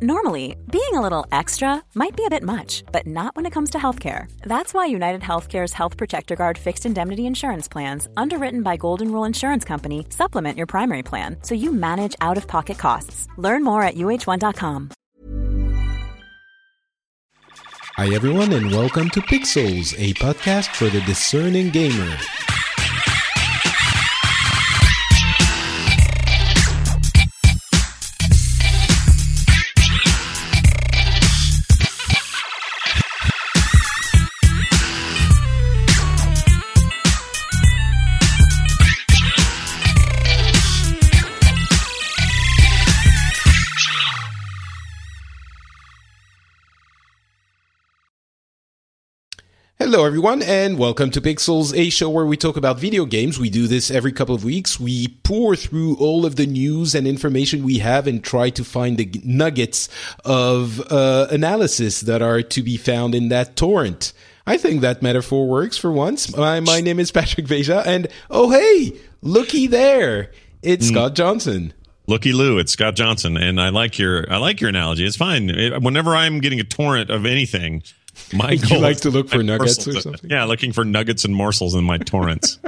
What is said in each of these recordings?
Normally, being a little extra might be a bit much, but not when it comes to healthcare. That's why United Healthcare's Health Protector Guard fixed indemnity insurance plans, underwritten by Golden Rule Insurance Company, supplement your primary plan so you manage out of pocket costs. Learn more at uh1.com. Hi, everyone, and welcome to Pixels, a podcast for the discerning gamer. Hello, everyone, and welcome to Pixels, a show where we talk about video games. We do this every couple of weeks. We pour through all of the news and information we have and try to find the nuggets of uh, analysis that are to be found in that torrent. I think that metaphor works for once. My, my name is Patrick Beja, and oh, hey, looky there. It's mm. Scott Johnson. Looky Lou, it's Scott Johnson, and I like your I like your analogy. It's fine. It, whenever I'm getting a torrent of anything, my goal you like to look for nuggets or something? Yeah, looking for nuggets and morsels in my torrents.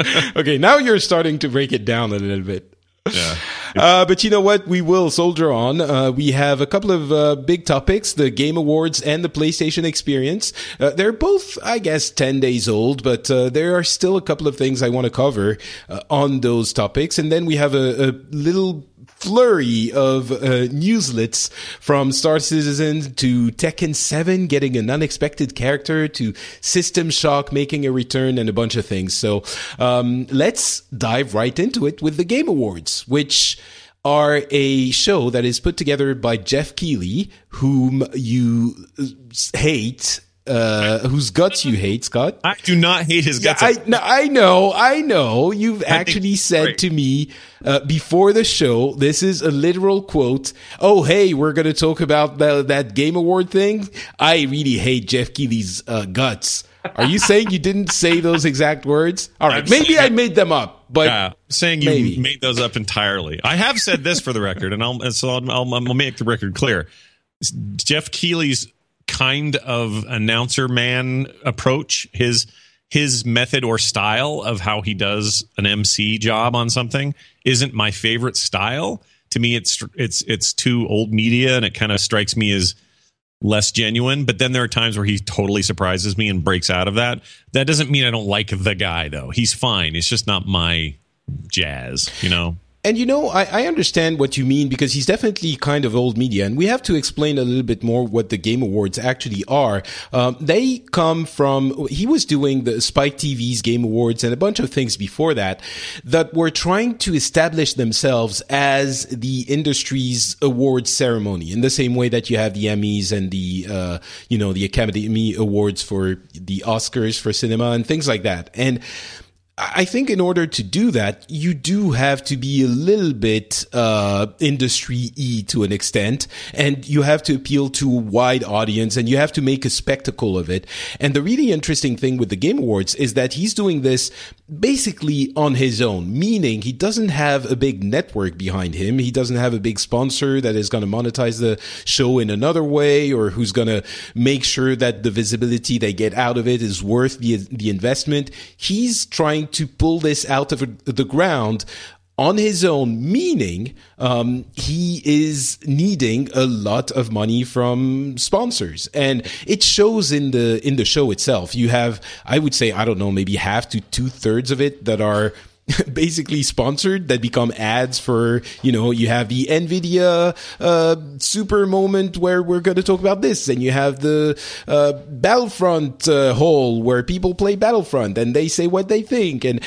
okay, now you're starting to break it down a little bit. Yeah. Uh, but you know what? We will soldier on. Uh, we have a couple of uh, big topics, the Game Awards and the PlayStation Experience. Uh, they're both, I guess, 10 days old, but uh, there are still a couple of things I want to cover uh, on those topics. And then we have a, a little flurry of uh, newslets from Star Citizen to Tekken 7 getting an unexpected character to System Shock making a return and a bunch of things. So um, let's dive right into it with the Game Awards, which are a show that is put together by Jeff Keighley, whom you hate uh, whose guts you hate, Scott. I do not hate his guts. Yeah, I, no, I know, I know. You've I actually said great. to me uh, before the show, this is a literal quote. Oh, hey, we're going to talk about the, that Game Award thing. I really hate Jeff Keighley's uh, guts. Are you saying you didn't say those exact words? All right, I'm maybe I made them up, but yeah, saying you maybe. made those up entirely. I have said this for the record, and I'll so I'll, I'll, I'll make the record clear. Jeff Keighley's kind of announcer man approach his his method or style of how he does an MC job on something isn't my favorite style. To me, it's it's it's too old media, and it kind of strikes me as less genuine. But then there are times where he totally surprises me and breaks out of that. That doesn't mean I don't like the guy, though. He's fine. It's just not my jazz, you know. And you know, I, I, understand what you mean because he's definitely kind of old media, and we have to explain a little bit more what the Game Awards actually are. Um, they come from he was doing the Spike TV's Game Awards and a bunch of things before that that were trying to establish themselves as the industry's awards ceremony in the same way that you have the Emmys and the uh, you know the Academy Awards for the Oscars for cinema and things like that, and I think in order to do that, you do have to be a little bit uh, industry e to an extent, and you have to appeal to a wide audience, and you have to make a spectacle of it. And the really interesting thing with the Game Awards is that he's doing this basically on his own, meaning he doesn't have a big network behind him. He doesn't have a big sponsor that is going to monetize the show in another way, or who's going to make sure that the visibility they get out of it is worth the the investment. He's trying to pull this out of the ground on his own, meaning um, he is needing a lot of money from sponsors, and it shows in the in the show itself. You have, I would say, I don't know, maybe half to two thirds of it that are basically sponsored that become ads for you know you have the nvidia uh, super moment where we're going to talk about this and you have the uh, battlefront uh, hole where people play battlefront and they say what they think and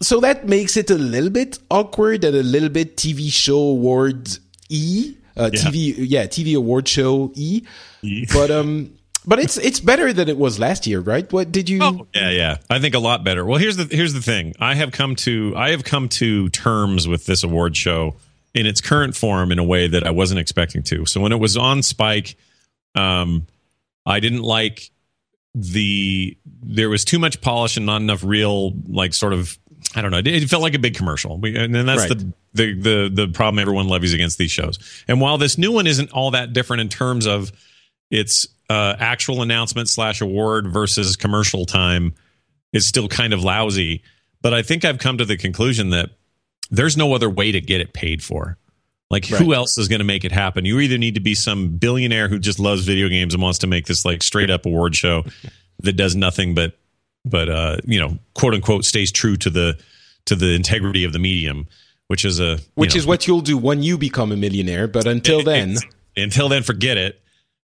so that makes it a little bit awkward and a little bit tv show awards e uh, yeah. tv yeah tv award show e, e. but um but it's it's better than it was last year, right? What did you? Oh, yeah, yeah. I think a lot better. Well, here's the here's the thing. I have come to I have come to terms with this award show in its current form in a way that I wasn't expecting to. So when it was on Spike, um, I didn't like the there was too much polish and not enough real like sort of I don't know. It felt like a big commercial, we, and then that's Right. the, the the the problem everyone levies against these shows. And while this new one isn't all that different in terms of its uh, actual announcement slash award versus commercial time, is still kind of lousy. But I think I've come to the conclusion that there's no other way to get it paid for. Like, who else is going to make it happen? You either need to be some billionaire who just loves video games and wants to make this like straight up award show that does nothing but but uh, you know, quote unquote, stays true to the to the integrity of the medium, which is a Which know, is what you'll do when you become a millionaire. But until then, until then, forget it.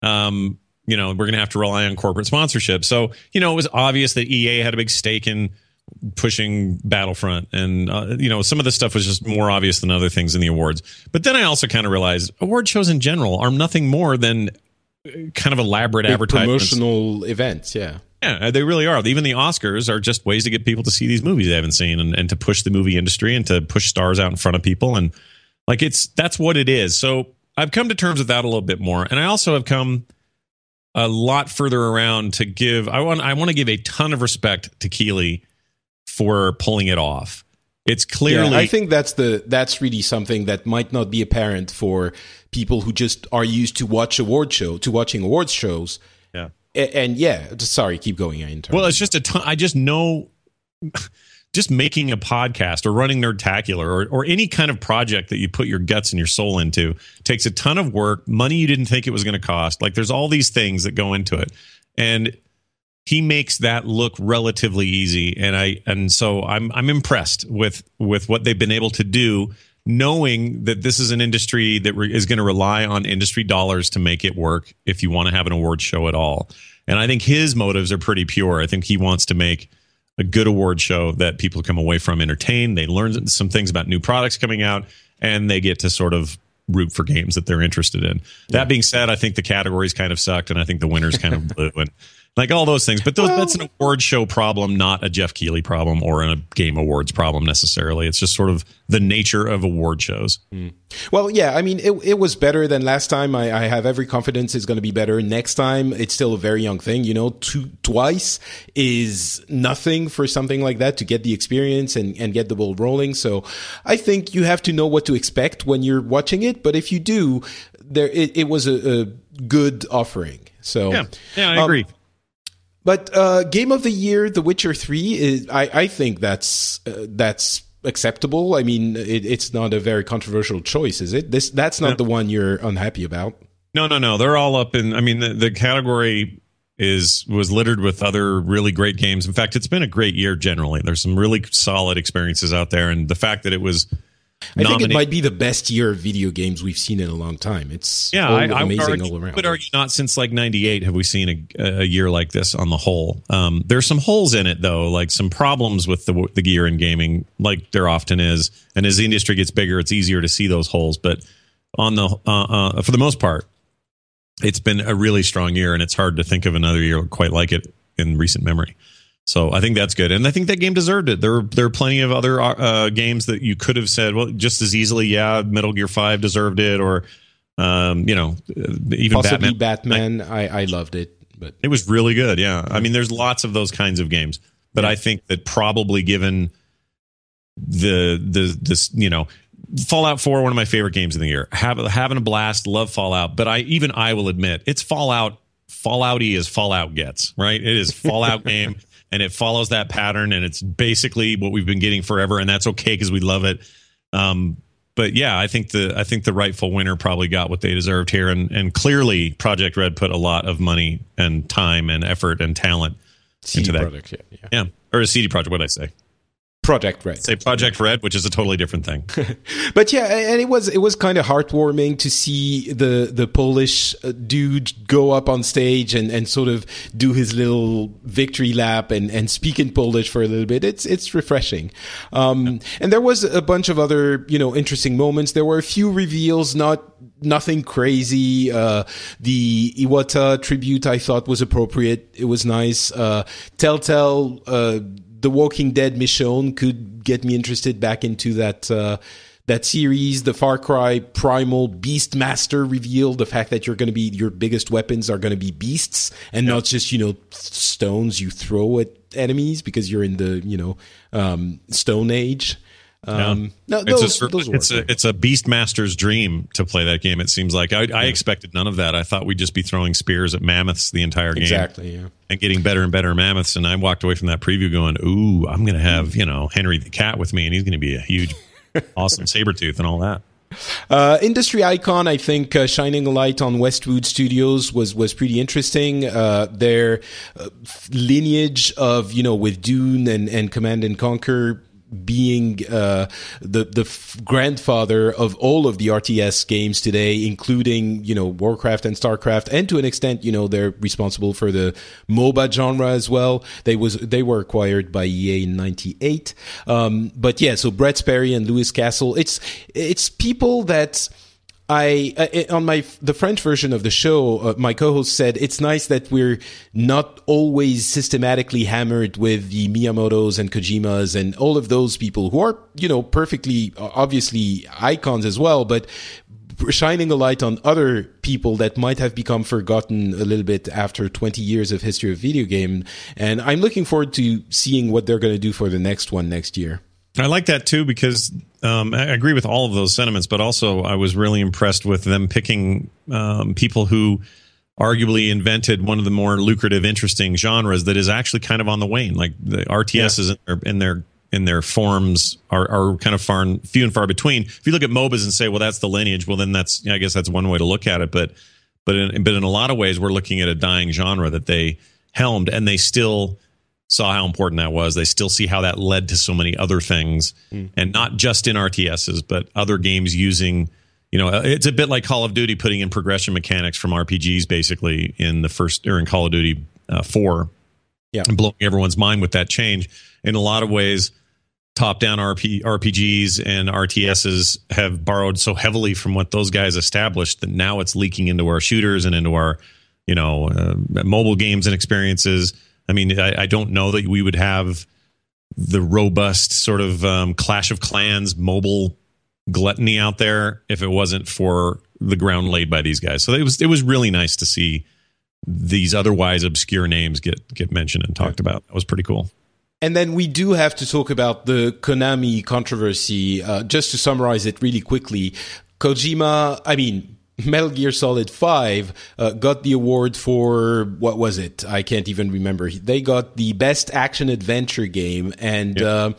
Um, you know, we're going to have to rely on corporate sponsorship. So, you know, it was obvious that EA had a big stake in pushing Battlefront, and uh, you know, some of the stuff was just more obvious than other things in the awards. But then I also kind of realized award shows in general are nothing more than uh, kind of elaborate advertisements. promotional events. Yeah. Yeah, they really are. Even the Oscars are just ways to get people to see these movies they haven't seen and, and to push the movie industry and to push stars out in front of people. And like it's that's what it is. So I've come to terms with that a little bit more. And I also have come a lot further around to give I want I want to give a ton of respect to Keighley for pulling it off. It's clearly Yeah, I think that's the that's really something that might not be apparent for people who just are used to watch award show to watching awards shows. Yeah. A- And, yeah, sorry, keep going. I interrupted. Well, it's just a ton. I just know, just making a podcast or running Nerdtacular or, or any kind of project that you put your guts and your soul into takes a ton of work, money you didn't think it was going to cost. Like there's all these things that go into it, and he makes that look relatively easy. And I and so I'm I'm impressed with with what they've been able to do. Knowing that this is an industry that re- is going to rely on industry dollars to make it work if you want to have an award show at all. And I think his motives are pretty pure. I think he wants to make a good award show that people come away from entertained. They learn some things about new products coming out, and they get to sort of root for games that they're interested in. That being said, I think the categories kind of sucked, and I think the winners kind of blew, and like all those things. But those, that's an award show problem, not a Jeff Keighley problem or a Game Awards problem necessarily. It's just sort of the nature of award shows. Well, yeah, I mean, it, it was better than last time. I, I have every confidence it's going to be better next time. It's still a very young thing, you know. Two, twice is nothing for something like that to get the experience and, and get the ball rolling. So, I think you have to know what to expect when you're watching it. But if you do, there it, it was a, a good offering. So, Yeah, yeah, I Um, agree. But uh, game of the year, The Witcher Three, is I, I think that's uh, that's acceptable. I mean, it, it's not a very controversial choice, is it? This that's not the one you're unhappy about. No, no, no. They're all up in. I mean, the, the category is was littered with other really great games. In fact, it's been a great year generally. There's some really solid experiences out there, and the fact that it was. I think it might be the best year of video games we've seen in a long time. It's Yeah, all I, I would amazing argue, all around. would argue not since like '98 have we seen a, a year like this on the whole. Um, there's some holes in it though, like some problems with the the gear in gaming, like there often is. And as the industry gets bigger, it's easier to see those holes. But on the uh, uh, for the most part, it's been a really strong year, and it's hard to think of another year quite like it in recent memory. So I think that's good, and I think that game deserved it. There, there are plenty of other uh, games that you could have said, well, just as easily, yeah, Metal Gear Five deserved it, or um, you know, even Possibly Batman. Batman. I, I loved it, but It was really good. Yeah, I mean, there's lots of those kinds of games, but I think that probably given the the this you know Fallout 4 one of my favorite games of the year. Have, having a blast, love Fallout, but I even I will admit it's Fallout Fallouty as Fallout gets, right? It is Fallout game and it follows that pattern and it's basically what we've been getting forever and that's okay cuz we love it. Um but yeah, I think the I think the rightful winner probably got what they deserved here and and clearly Project Red put a lot of money and time and effort and talent CD into that. Projekt, yeah, yeah. Yeah. Or a CD Projekt, what did I say? Project Red. Say Project Red, which is a totally different thing. But yeah, and it was it was kind of heartwarming to see the the Polish uh, dude go up on stage and, and sort of do his little victory lap and, and speak in Polish for a little bit. It's it's refreshing. Um, and there was a bunch of other you know interesting moments. There were a few reveals, not nothing crazy. Uh, the Iwata tribute I thought was appropriate. It was nice. Uh, Telltale. Uh, the Walking Dead Michonne could get me interested back into that uh, that series, the Far Cry Primal Beastmaster reveal, the fact that you're going to be your biggest weapons are going to be beasts and not just you know stones you throw at enemies because you're in the you know um, Stone Age. Um, no, no, those, it's a, it's a it's a Beastmaster's dream to play that game. It seems like I, I expected none of that. I thought we'd just be throwing spears at mammoths the entire game, exactly. Yeah. and getting better and better mammoths. And I walked away from that preview going, "Ooh, I'm going to have you know Henry the cat with me, and he's going to be a huge, awesome saber tooth and all that." Uh, industry icon, I think, uh, shining a light on Westwood Studios was was pretty interesting. Uh, their uh, lineage of you know with Dune and and Command and Conquer being uh, the the f- grandfather of all of the RTS games today, including you know Warcraft and Starcraft, and to an extent, you know they're responsible for the MOBA genre as well. They was they were acquired by EA in '98, um, but yeah. So Brett Sperry and Louis Castle, it's it's people that. I on my the French version of the show, uh, my co-host said it's nice that we're not always systematically hammered with the Miyamoto's and Kojimas and all of those people who are you know perfectly obviously icons as well, but shining a light on other people that might have become forgotten a little bit after 20 years of history of video game. And i'm looking forward to seeing what they're going to do for the next one next year I like that too because um, I agree with all of those sentiments, but also I was really impressed with them picking um, people who arguably invented one of the more lucrative, interesting genres that is actually kind of on the wane. Like the RTSs in, their, in their in their forms are, are kind of far and few and far between. If you look at MOBAs and say, well, that's the lineage, well, then that's I guess that's one way to look at it. But but in, but in a lot of ways, we're looking at a dying genre that they helmed, and they still saw how important that was. They still see how that led to so many other things, mm. and not just in RTSs, but other games using. You know, it's a bit like Call of Duty putting in progression mechanics from RPGs, basically in the first or in Call of Duty uh, Four, yeah, and blowing everyone's mind with that change. In a lot of ways, top-down RP, RPGs and RTSs have borrowed so heavily from what those guys established that now it's leaking into our shooters and into our, you know, uh, mobile games and experiences. I mean, I, I, don't know that we would have the robust sort of um, Clash of Clans mobile gluttony out there if it wasn't for the ground laid by these guys. So it was it was really nice to see these otherwise obscure names get get mentioned and talked about. That was pretty cool. And then we do have to talk about the Konami controversy. Uh, just to summarize it really quickly, Kojima, I mean, Metal Gear Solid 5 uh, got the award for what was it? I can't even remember. They got the best action adventure game, and uh,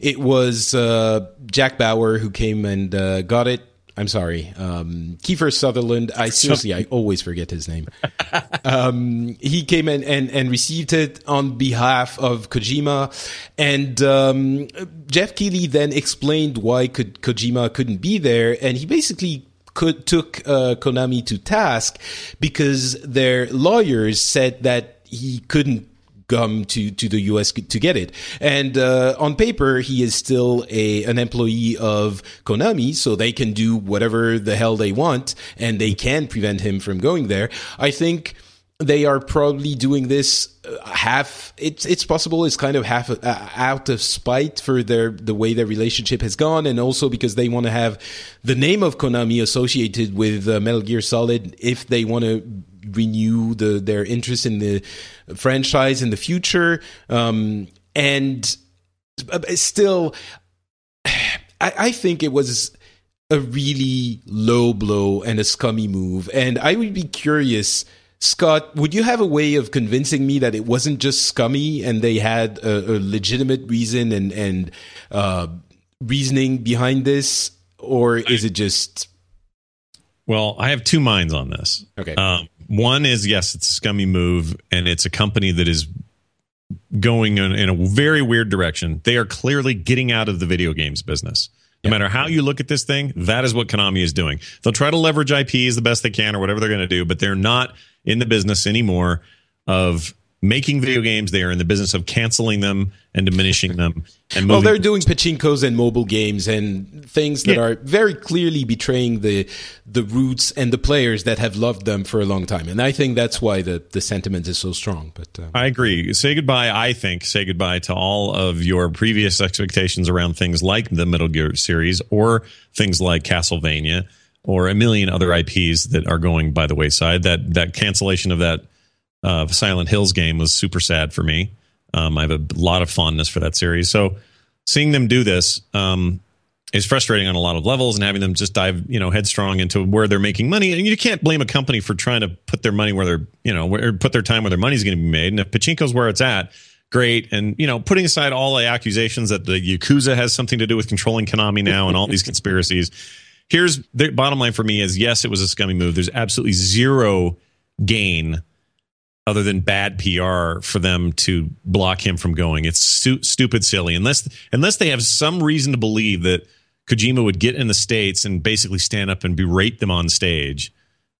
it was uh, Jack Bauer who came and uh, got it. I'm sorry, um, Kiefer Sutherland. I seriously, I always forget his name. um, he came in and, and received it on behalf of Kojima, and um, Jeff Keighley then explained why could Kojima couldn't be there, and he basically could, took uh, Konami to task because their lawyers said that he couldn't come to, to the US to get it. And uh, on paper, he is still a an employee of Konami, so they can do whatever the hell they want, and they can prevent him from going there. I think they are probably doing this uh, half it's it's possible it's kind of half uh, out of spite for their the way their relationship has gone and also because they want to have the name of Konami associated with uh, Metal Gear Solid if they want to renew the their interest in the franchise in the future. Um, and still I, I think it was a really low blow and a scummy move and I would be curious Scott, would you have a way of convincing me that it wasn't just scummy and they had a, a legitimate reason and and uh, reasoning behind this, or is it just? Well, I have two minds on this. Okay. Um, one is yes, it's a scummy move, and it's a company that is going in, in, a very weird direction. They are clearly getting out of the video games business. No matter how you look at this thing, that is what Konami is doing. They'll try to leverage IPs the best they can or whatever they're going to do, but they're not in the business anymore of making video games. They are in the business of canceling them and diminishing them. And well, they're doing pachinkos and mobile games and things that yeah. are very clearly betraying the the roots and the players that have loved them for a long time. And I think that's why the the sentiment is so strong. But uh, I agree. Say goodbye. I think say goodbye to all of your previous expectations around things like the Metal Gear series or things like Castlevania or a million other IPs that are going by the wayside. That that cancellation of that uh, Silent Hills game was super sad for me. Um, I have a lot of fondness for that series. So seeing them do this um, is frustrating on a lot of levels, and having them just dive, you know, headstrong into where they're making money. And you can't blame a company for trying to put their money where they're, you know, where, put their time where their money's going to be made. And if Pachinko's where it's at, great. And you know, putting aside all the accusations that the Yakuza has something to do with controlling Konami now and all these conspiracies, here's the bottom line for me: is yes, it was a scummy move. There's absolutely zero gain other than bad PR for them to block him from going. It's stu- stupid silly unless unless they have some reason to believe that Kojima would get in the states and basically stand up and berate them on stage.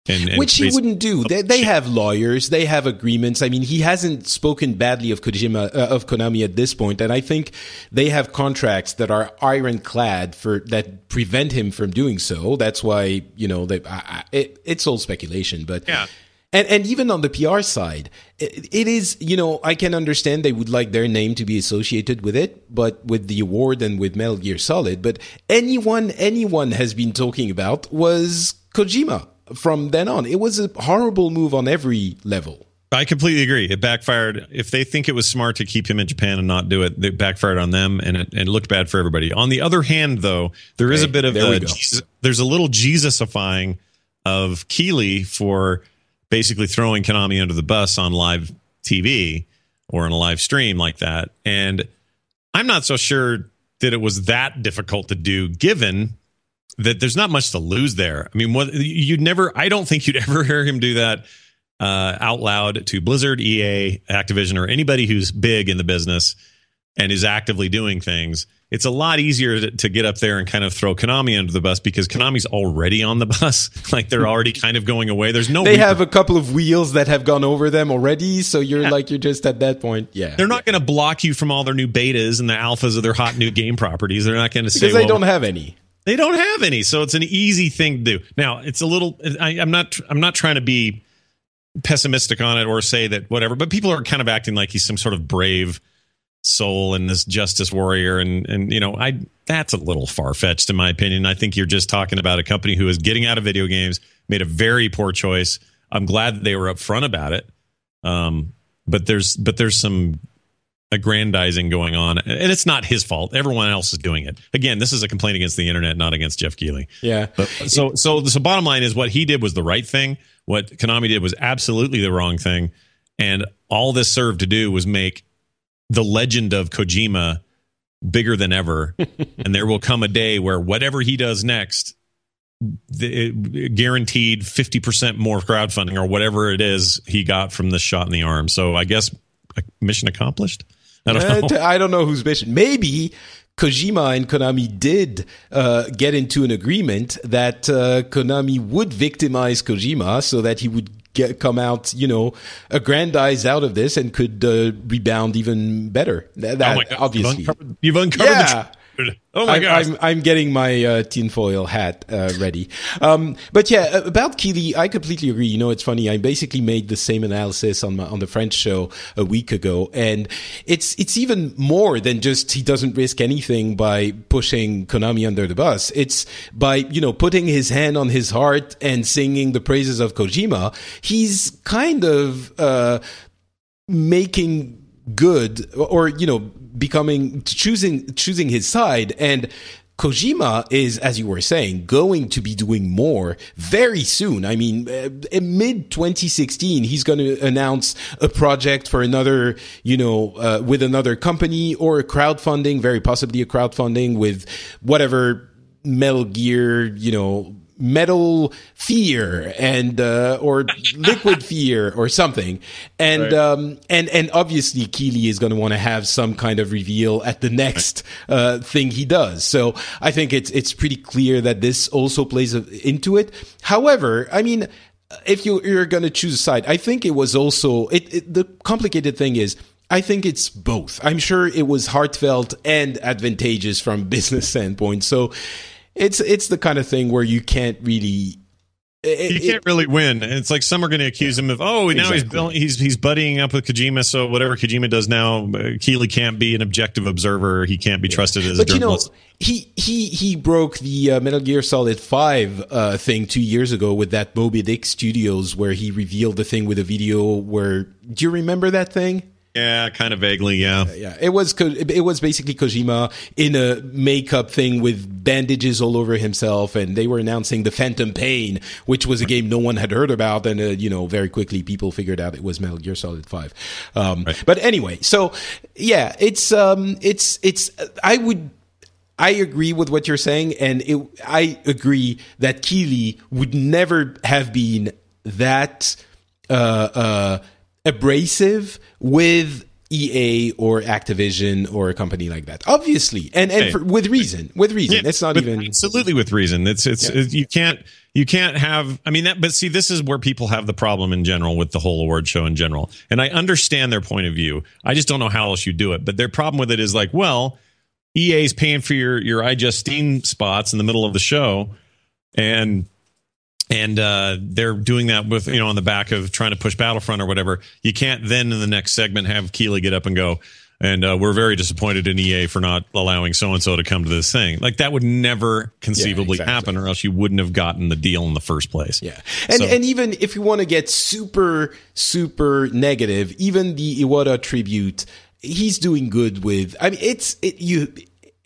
And, and Which he wouldn't do. They, they, have lawyers. They have agreements. I mean, he hasn't spoken badly of Kojima uh, of Konami at this point, and I think they have contracts that are ironclad for that prevent him from doing so. That's why you know they, I, I, it, it's all speculation, but yeah. And and even on the PR side, it, it is you know I can understand they would like their name to be associated with it, but with the award and with Metal Gear Solid, but anyone anyone has been talking about was Kojima from then on. It was a horrible move on every level. I completely agree. It backfired. If they think it was smart to keep him in Japan and not do it, it backfired on them, and it, and it looked bad for everybody. On the other hand, though, there is a bit of a, Jesus, there's a little Jesusifying of Keighley for basically throwing Konami under the bus on live TV or in a live stream like that. And I'm not so sure that it was that difficult to do given that there's not much to lose there. I mean, what you'd never, I don't think you'd ever hear him do that uh, out loud to Blizzard, EA, Activision, or anybody who's big in the business and is actively doing things it's a lot easier to, to, get up there and kind of throw Konami under the bus because Konami's already on the bus. like they're already kind of going away. There's no. They reason. have a couple of wheels that have gone over them already, so you're yeah. like you're just at that point. Yeah, they're not going to block you from all their new betas and the alphas of their hot new game properties. They're not going to say because they well, don't have any. They don't have any, so it's an easy thing to do. Now it's a little. I, I'm not. I'm not trying to be pessimistic on it or say that whatever, but people are kind of acting like he's some sort of brave soul and this justice warrior and and you know I that's a little far fetched in my opinion. I think you're just talking about a company who is getting out of video games, made a very poor choice. I'm glad that they were upfront about it. Um, but there's but there's some aggrandizing going on, and it's not his fault. Everyone else is doing it. Again, this is a complaint against the internet, not against jeff Keighley. Yeah. But, so so so bottom line is what he did was the right thing. What Konami did was absolutely the wrong thing, and all this served to do was make the legend of Kojima bigger than ever. and there will come a day where whatever he does next, the, guaranteed 50% more crowdfunding or whatever it is he got from the shot in the arm. So I guess mission accomplished. I don't uh, know. I don't know whose mission. Maybe Kojima and Konami did uh, get into an agreement that uh, Konami would victimize Kojima so that he would get come out, you know, aggrandized out of this and could uh, rebound even better. That, oh obviously, you've uncovered, you've uncovered yeah. Oh my god! I'm, I'm, getting my uh, tinfoil hat uh, ready. Um, but yeah, about Keighley, I completely agree. You know, it's funny. I basically made the same analysis on my, on the French show a week ago, and it's it's even more than just he doesn't risk anything by pushing Konami under the bus. It's by you know putting his hand on his heart and singing the praises of Kojima. He's kind of uh, making good or you know becoming choosing choosing his side and Kojima is, as you were saying, going to be doing more very soon. I mean, uh, in mid 2016, he's going to announce a project for another, you know, uh, with another company or a crowdfunding, very possibly a crowdfunding with whatever Metal Gear, you know, metal fear and uh, or liquid fear or something and right. um, and and obviously Keighley is going to want to have some kind of reveal at the next uh, thing he does so I think it's it's pretty clear that this also plays into it however I mean if you, you're going to choose a side, I think it was also it, it, the complicated thing is. I think it's both. I'm sure it was heartfelt and advantageous from business standpoint. So it's it's the kind of thing where you can't really it, you can't really win. And it's like some are going to accuse yeah, him of, oh, now exactly. he's he's he's buddying up with Kojima. So whatever Kojima does now, uh, Keighley can't be an objective observer. He can't be trusted as but a journalist. You know, he he he broke the uh, Metal Gear Solid Five uh, thing two years ago with that Moby Dick Studios where he revealed the thing with a video. Where do you remember that thing? Yeah, kind of vaguely. Yeah, uh, yeah. It was it was basically Kojima in a makeup thing with bandages all over himself, and they were announcing the Phantom Pain, which was a game no one had heard about, and uh, you know very quickly people figured out it was Metal Gear Solid Five. Um, right. But anyway, so yeah, it's um, it's it's I would I agree with what you're saying, and it, I agree that Keighley would never have been that uh, uh, abrasive with EA or Activision or a company like that. Obviously, and and hey, for, with reason, with reason. Yeah, it's not even absolutely with reason. It's it's yeah. you can't you can't have. I mean that, but see, this is where people have the problem in general with the whole award show in general. And I understand their point of view. I just don't know how else you do it. But their problem with it is like, well, EA's paying for your your I iJustine spots in the middle of the show, and and uh, they're doing that with you know on the back of trying to push Battlefront or whatever. You can't then in the next segment have Keighley get up and go. And uh, we're very disappointed in EA for not allowing so and so to come to this thing. Like that would never conceivably yeah, exactly. happen, or else you wouldn't have gotten the deal in the first place. Yeah, and so. and even if you want to get super super negative, even the Iwata tribute, he's doing good with. I mean, it's it you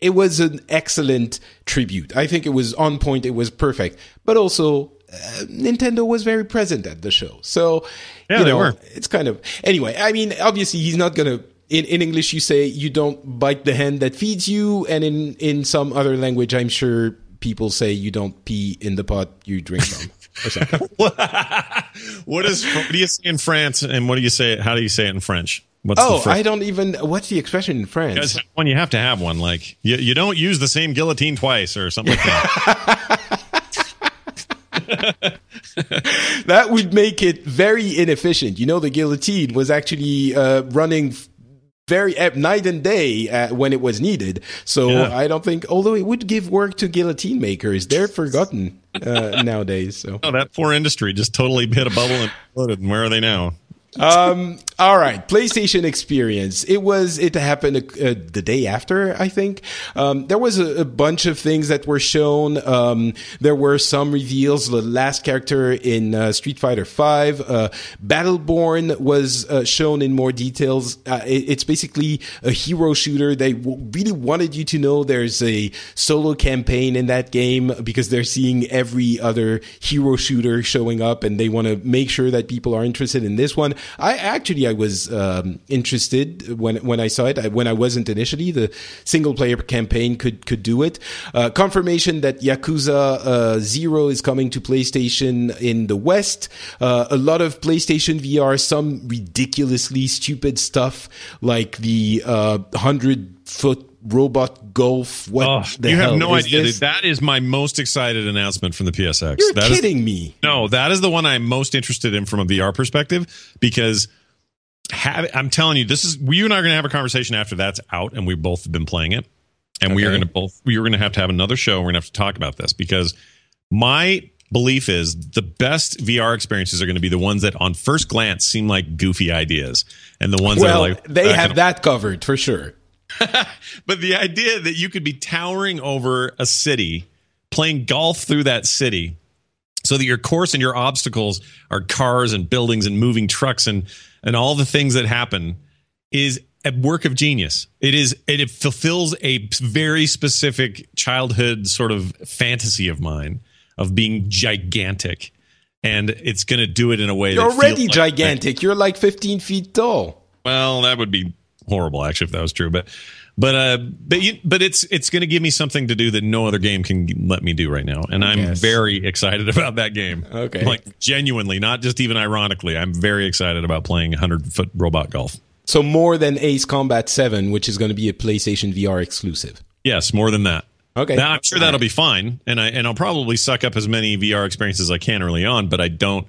it was an excellent tribute. I think it was on point. It was perfect, but also uh, Nintendo was very present at the show. So, yeah, you know, were. it's kind of anyway. I mean, obviously, he's not gonna. In, in English, you say you don't bite the hand that feeds you, and in in some other language, I'm sure people say you don't pee in the pot you drink from. what is what do you say in France, and what do you say? How do you say it in French? What's oh, I don't even. What's the expression in French? When you have to have one, like you, you don't use the same guillotine twice or something like that. that would make it very inefficient. You know, the guillotine was actually uh, running very uh, night and day uh, when it was needed. So yeah. I don't think, although it would give work to guillotine makers, they're forgotten uh, nowadays. So oh, that poor industry just totally hit a bubble and exploded. And where are they now? Um, all right, PlayStation experience. It was it happened uh, the day after, I think. Um, there was a, a, bunch of things that were shown. Um, there were some reveals. The last character in uh, Street Fighter Five, uh, Battleborn, was uh, shown in more details. Uh, it, it's basically a hero shooter. They w- really wanted you to know there's a solo campaign in that game because they're seeing every other hero shooter showing up, and they want to make sure that people are interested in this one. I actually I was um, interested when when I saw it. I, when I wasn't initially, the single player campaign could could do it. Uh, confirmation that Yakuza uh, Zero is coming to PlayStation in the West. Uh, a lot of PlayStation VR, some ridiculously stupid stuff like the uh, hundred foot robot golf. What oh, the you have no idea. This? That is my most excited announcement from the PSX. You're that kidding is, me. No, that is the one I'm most interested in from a VR perspective because have, I'm telling you, this is you and I are going to have a conversation after that's out, and we both have been playing it, and okay. we are going to both we are going to have to have another show. We're going to have to talk about this because my belief is the best VR experiences are going to be the ones that on first glance seem like goofy ideas and the ones well, that are like they have that covered for sure. but the idea that you could be towering over a city, playing golf through that city, so that your course and your obstacles are cars and buildings and moving trucks and and all the things that happen is a work of genius. It is it fulfills a very specific childhood sort of fantasy of mine of being gigantic. And it's going to do it in a way You're already gigantic. You're like 15 feet tall. Well, that would be horrible actually if that was true but but uh but you, but it's it's going to give me something to do that no other game can let me do right now and i'm yes. very excited about that game. Okay. Like genuinely not just even ironically i'm very excited about playing 100 foot robot golf. So more than ace combat 7 which is going to be a playstation vr exclusive? Yes more than that. Okay. Now, i'm sure that'll be fine and i and i'll probably suck up as many vr experiences as i can early on but i don't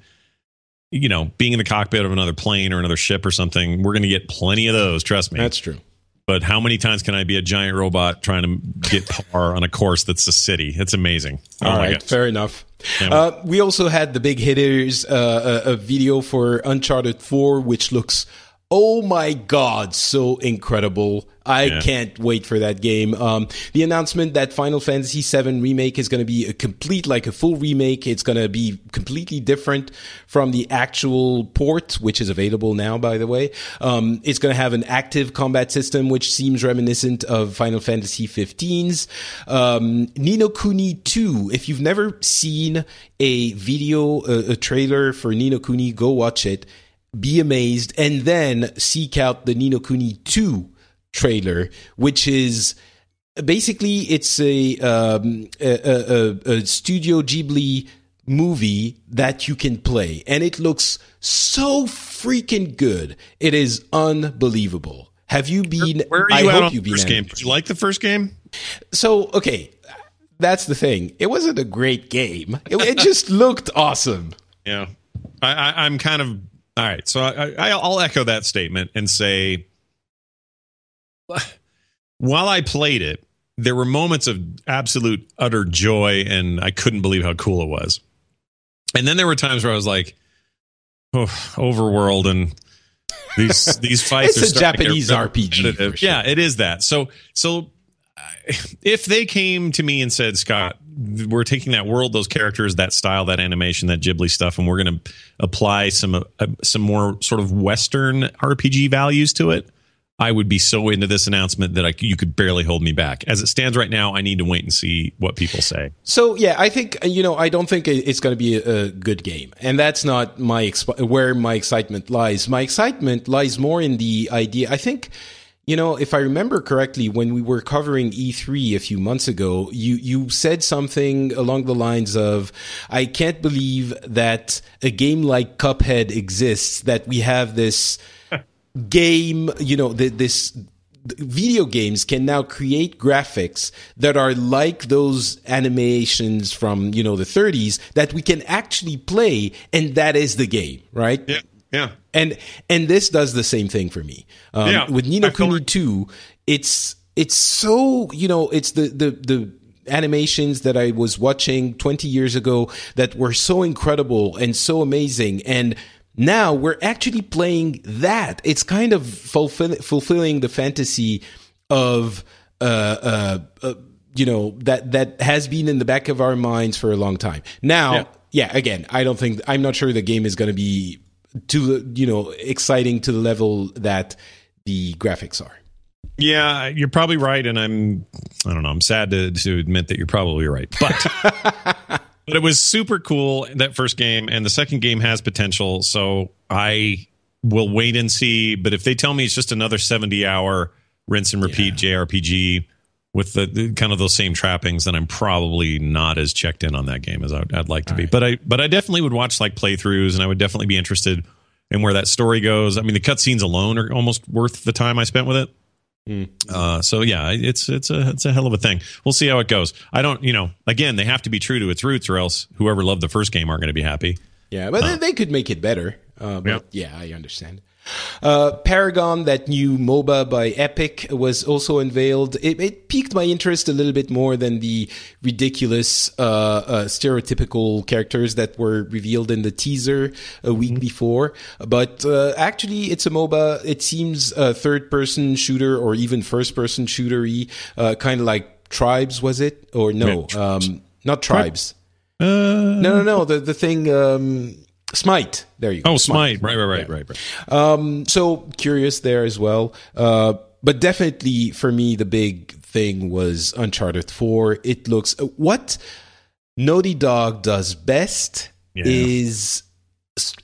you know, being in the cockpit of another plane or another ship or something, we're going to get plenty of those. Trust me. That's true. But how many times can I be a giant robot trying to get par on a course that's a city? It's amazing. Oh All right, fair enough. Uh, we also had the big hitters, uh, a, a video for Uncharted 4, which looks oh my god, so incredible. I yeah. can't wait for that game. Um, the announcement that Final Fantasy VII Remake is going to be a complete, like a full remake. It's going to be completely different from the actual port, which is available now, by the way. Um, it's going to have an active combat system, which seems reminiscent of Final Fantasy 15's. Um, Ni no Kuni 2. If you've never seen a video, a, a trailer for Ni no Kuni, go watch it be amazed, and then seek out the Ni no Kuni 2 trailer, which is basically it's a, um, a, a, a Studio Ghibli movie that you can play, and it looks so freaking good. It is unbelievable. Have you been? Where, are you I hope you first game. Did you like the first game? So okay, that's the thing. It wasn't a great game. It, it just looked awesome. Yeah, I, I, I'm kind of all right. So I, I'll echo that statement and say, while I played it, there were moments of absolute utter joy, and I couldn't believe how cool it was. And then there were times where I was like, oh, overworld and these these fights it's are a Japanese RPG. Yeah, it is that. So so if they came to me and said, Scott, we're taking that world, those characters, that style, that animation, that Ghibli stuff, and we're going to apply some uh, some more sort of Western RPG values to it. I would be so into this announcement that I, you could barely hold me back. As it stands right now, I need to wait and see what people say. So yeah, I think you know I don't think it's going to be a, a, good game, and that's not my exp- where my excitement lies. My excitement lies more in the idea. I think you know, if I remember correctly, when we were covering E3 a few months ago, you, you said something along the lines of, I can't believe that a game like Cuphead exists, that we have this game, you know, that this video games can now create graphics that are like those animations from, you know, the 30s that we can actually play. And that is the game, right? Yeah. Yeah. And and this does the same thing for me. Um, yeah, with Ni no Kuni 2, it's it's so, you know, it's the the the animations that I was watching 20 years ago that were so incredible and so amazing and now we're actually playing that. It's kind of fulfill, fulfilling the fantasy of uh, uh, uh, you know that that has been in the back of our minds for a long time. Now, yeah, yeah again, I don't think I'm not sure the game is going to be to the you know exciting to the level that the graphics are. Yeah, you're probably right, and I'm I don't know. I'm sad to to admit that you're probably right, but but it was super cool that first game, and the second game has potential. So I will wait and see. But if they tell me it's just another 70 hour rinse and repeat yeah. JRPG with the, the, kind of those same trappings, then I'm probably not as checked in on that game as I'd, I'd like to All be. Right. But I but I definitely would watch like playthroughs, and I would definitely be interested in where that story goes. I mean, the cutscenes alone are almost worth the time I spent with it. Mm. Uh, so yeah, it's it's a it's a hell of a thing. We'll see how it goes. I don't, you know, again, they have to be true to its roots, or else whoever loved the first game aren't going to be happy. Yeah, but uh, they could make it better. Uh, but yeah. yeah, I understand. Uh, Paragon, that new MOBA by Epic, was also unveiled. It, it, piqued my interest a little bit more than the ridiculous, uh, uh, stereotypical characters that were revealed in the teaser a week mm-hmm. before. But uh, actually, it's a MOBA. It seems a third-person shooter or even first-person shootery, uh, kind of like Tribes, was it? Or no, um, not Tribes. Uh, no, no, no. The the thing. Um, Smite. There you go. Oh, Smite. Smite. Right, right, right, yeah. right, right. Um, so curious there as well. Uh, but definitely for me, the big thing was Uncharted 4. It looks uh, what Naughty Dog does best yeah. is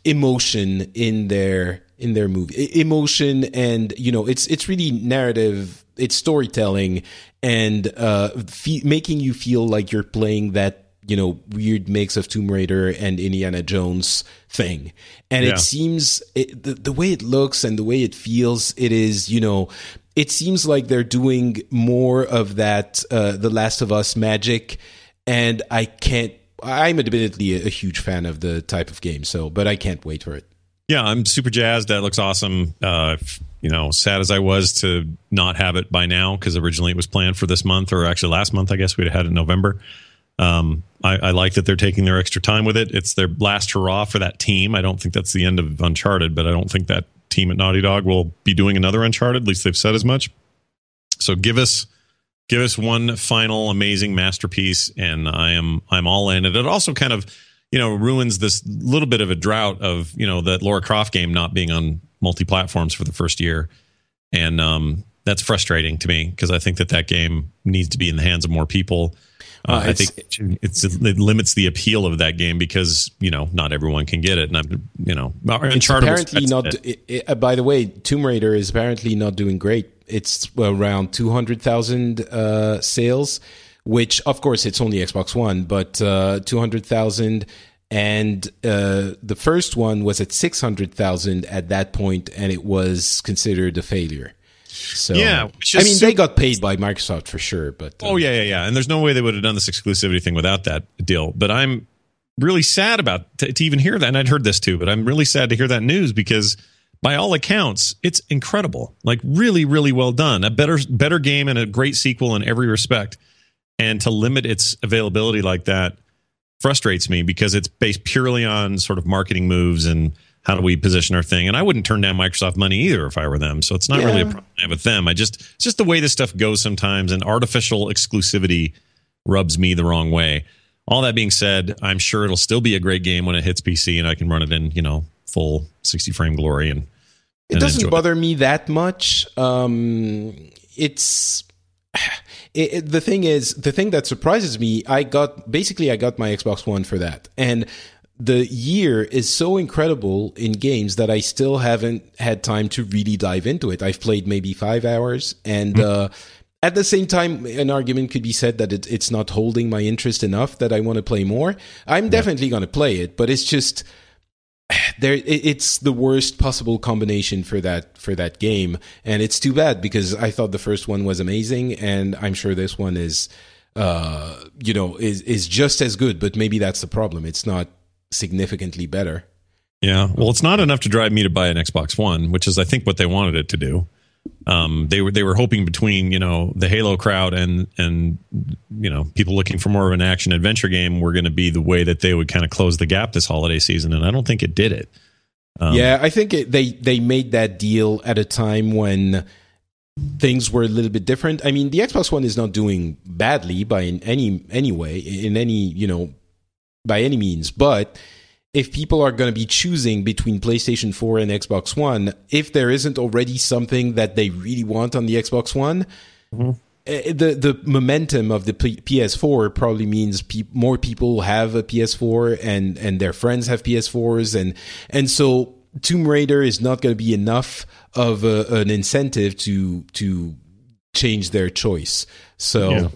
emotion in their in their movie emotion and you know it's it's really narrative it's storytelling and uh fe- making you feel like you're playing that you know weird mix of Tomb Raider and Indiana Jones thing, and yeah. it seems it, the the way it looks and the way it feels, it is you know. It seems like they're doing more of that, uh, The Last of Us magic, and I can't I'm admittedly a, a huge fan of the type of game. So, but I can't wait for it. Yeah, I'm super jazzed. That looks awesome. Uh, you know, sad as I was to not have it by now because originally it was planned for this month or actually last month. I guess we'd have had it in November. Um, I, I, like that they're taking their extra time with it. It's their last hurrah for that team. I don't think that's the end of Uncharted, but I don't think that team at Naughty Dog will be doing another Uncharted. At least they've said as much. So give us give us one final amazing masterpiece, and I am I'm all in. And it also kind of you know ruins this little bit of a drought of you know that Lara Croft game not being on multi platforms for the first year, and um, that's frustrating to me because I think that that game needs to be in the hands of more people. Uh, uh, I think it's, it limits the appeal of that game because you know not everyone can get it, and I'm you know Uncharted apparently not. It, it, by the way, Tomb Raider is apparently not doing great. It's around two hundred thousand uh, sales, which of course it's only Xbox One, but uh, two hundred thousand. And uh, the first one was at six hundred thousand at that point, and it was considered a failure. So yeah, I mean they got paid by Microsoft for sure, but um, oh yeah, yeah, yeah. And there's no way they would have done this exclusivity thing without that deal. But I'm really sad about to, to even hear that, and I'd heard this too. But I'm really sad to hear that news because by all accounts, it's incredible. Like really, really well done. A better better game and a great sequel in every respect. And to limit its availability like that frustrates me because it's based purely on sort of marketing moves and how do we position our thing? And I wouldn't turn down Microsoft money either if I were them. So it's not yeah. really a problem I have with them. I just it's just the way this stuff goes sometimes, and artificial exclusivity rubs me the wrong way. All that being said, I'm sure it'll still be a great game when it hits PC and I can run it in, you know, full 60 frame glory and, and it doesn't bother it. me that much. Um, it's it, it, the thing is the thing that surprises me. I got basically I got my Xbox One for that, and the year is so incredible in games that I still haven't had time to really dive into it. I've played maybe five hours, and mm-hmm. uh, at the same time, an argument could be said that it, it's not holding my interest enough that I want to play more. I'm yeah. definitely going to play it, but it's just there. It, it's the worst possible combination for that for that game, and it's too bad because I thought the first one was amazing, and I'm sure this one is uh you know is is just as good but maybe that's the problem it's not significantly better. Yeah, well, it's not enough to drive me to buy an Xbox One, which is I think what they wanted it to do. Um, they were they were hoping between you know the Halo crowd and and you know people looking for more of an action adventure game were going to be the way that they would kind of close the gap this holiday season, and I don't think it did it. Um, yeah, I think it, they they made that deal at a time when things were a little bit different. I mean, the Xbox One is not doing badly by in any any way in any you know by any means, but if people are going to be choosing between PlayStation 4 and Xbox One, if there isn't already something that they really want on the Xbox One, mm-hmm. the the momentum of the P- PS4 probably means pe- more people have a PS4 and and their friends have PS4s and and so Tomb Raider is not going to be enough of a, an incentive to to change their choice. So yeah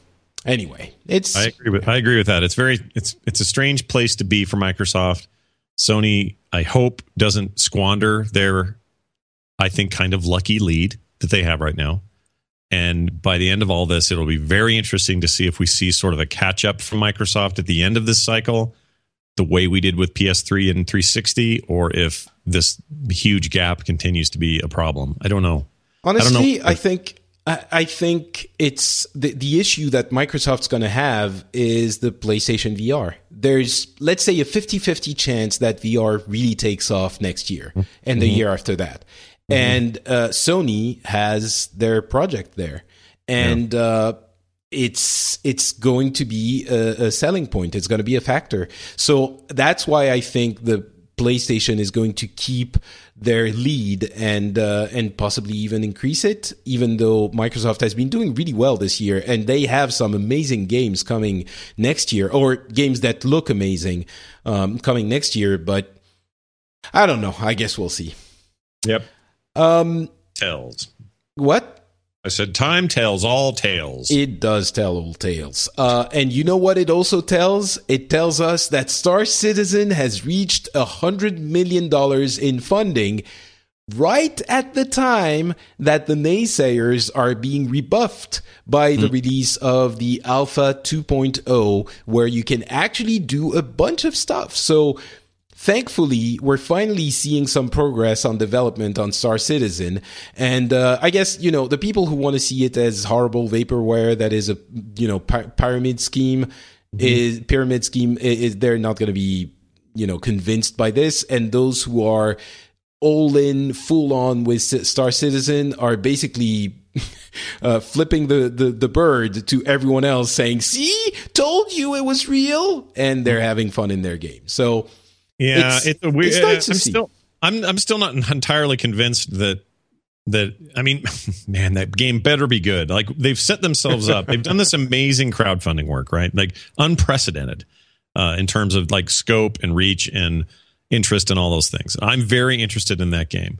anyway, it's I agree with I agree with that. It's very it's it's a strange place to be for Microsoft. Sony, I hope, doesn't squander their I think kind of lucky lead that they have right now. And by the end of all this, it'll be very interesting to see if we see sort of a catch up from Microsoft at the end of this cycle, the way we did with PS3 and 360, or if this huge gap continues to be a problem. I don't know. Honestly, I, don't know. I think I think it's the, the issue that Microsoft's going to have is the PlayStation VR. There's, let's say, a 50 50 chance that VR really takes off next year mm-hmm. and the mm-hmm. year after that. Mm-hmm. And uh, Sony has their project there. And yeah. uh, it's it's going to be a, a selling point. It's going to be a factor. So that's why I think the PlayStation is going to keep their lead and uh, and possibly even increase it. Even though Microsoft has been doing really well this year, and they have some amazing games coming next year, or games that look amazing um, coming next year. But I don't know. I guess we'll see. Yep. Um, Tells. What? I said, time tells all tales. It does tell all tales. Uh, and you know what it also tells? It tells us that Star Citizen has reached a $100 million in funding, right at the time that the naysayers are being rebuffed by the mm. release of the Alpha 2.0, where you can actually do a bunch of stuff. So, thankfully, we're finally seeing some progress on development on Star Citizen. And uh, I guess, you know, the people who want to see it as horrible vaporware that is a, you know, py- pyramid scheme mm-hmm. is pyramid scheme is they're not going to be, you know, convinced by this. And those who are all in, full on with Star Citizen are basically uh, flipping the, the, the bird to everyone else, saying, "See, told you it was real," and they're having fun in their game. So, yeah, it's, it's a weird. It's nice I'm still, I'm I'm still not entirely convinced that that I mean, man, that game better be good. Like they've set themselves up. They've done this amazing crowdfunding work, right? Like unprecedented uh, in terms of like scope and reach and interest and all those things. I'm very interested in that game.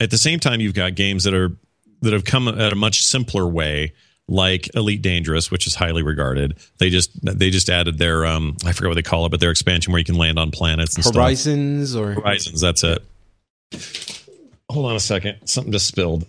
At the same time, you've got games that are that have come at a much simpler way, like Elite Dangerous, which is highly regarded. They just they just added their um I forget what they call it, but their expansion where you can land on planets and Horizons stuff. or Horizons. That's it. Hold on a second. Something just spilled.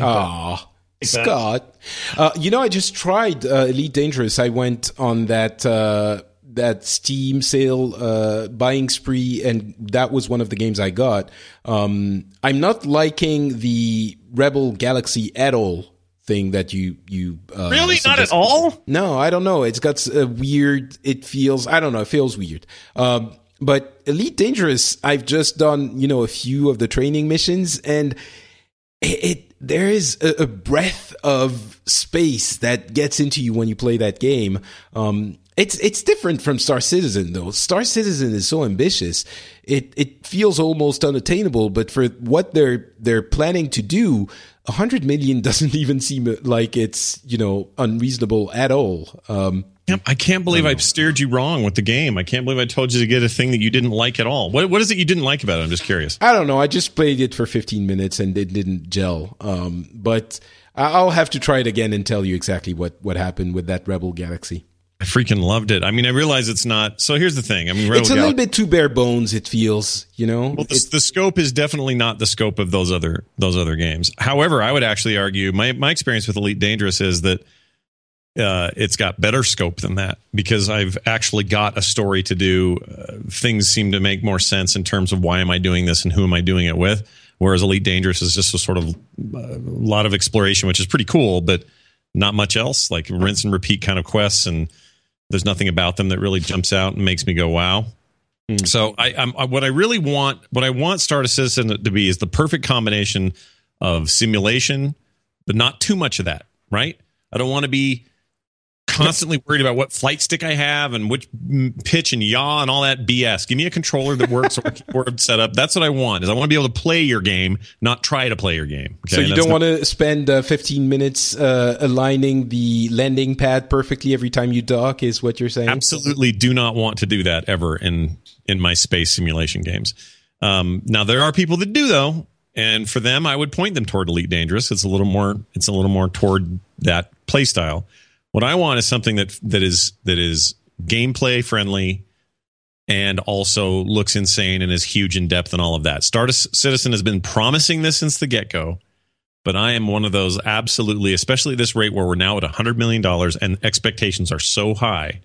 Ah. Scott, uh, you know, I just tried uh, Elite Dangerous. I went on that uh, that Steam sale uh, buying spree, and that was one of the games I got. Um, I'm not liking the Rebel Galaxy at all thing that you you uh, really not at all. No, I don't know. It's got a weird. It feels. I don't know. It feels weird. Um, but Elite Dangerous, I've just done you know a few of the training missions, and it, it there is a, a, breath of space that gets into you when you play that game. Um, it's it's different from Star Citizen though. Star Citizen is so ambitious. It it feels almost unattainable, but for what they're they're planning to do, a hundred million doesn't even seem like it's you know unreasonable at all. Um, I can't believe I, I steered you wrong with the game. I can't believe I told you to get a thing that you didn't like at all. What what is it you didn't like about it? I'm just curious. I don't know. I just played it for 15 minutes and it didn't gel. Um, but I'll have to try it again and tell you exactly what what happened with that Rebel Galaxy. I freaking loved it. I mean, I realize it's not. So here's the thing. I mean, Rebel it's a Gal- little bit too bare bones. It feels, you know. Well, the, the, scope is definitely not the scope of those other those other games. However, I would actually argue my my experience with Elite Dangerous is that uh, it's got better scope than that because I've actually got a story to do. Uh, things seem to make more sense in terms of why am I doing this and who am I doing it with. Whereas Elite Dangerous is just a sort of uh, a lot of exploration, which is pretty cool, but not much else. Like rinse and repeat kind of quests and there's nothing about them that really jumps out and makes me go, wow. Mm. So I, I'm, I, what I really want, what I want Star Citizen to be is the perfect combination of simulation, but not too much of that, right? I don't want to be constantly worried about what flight stick I have and which pitch and yaw and all that BS. Give me a controller that works or a keyboard setup. That's what I want. Is I want to be able to play your game, not try to play your game. Okay? So you don't want to spend uh, 15 minutes uh, aligning the landing pad perfectly every time you dock. Is what you're saying? Absolutely, do not want to do that ever in in my space simulation games. Um, now there are people that do though, and for them, I would point them toward Elite Dangerous. It's a little more. It's a little more toward that play style. What I want is something that that is that is gameplay friendly and also looks insane and is huge in depth and all of that. Star Citizen has been promising this since the get go, but I am one of those absolutely, especially at this rate where we're now at $100 million and expectations are so high.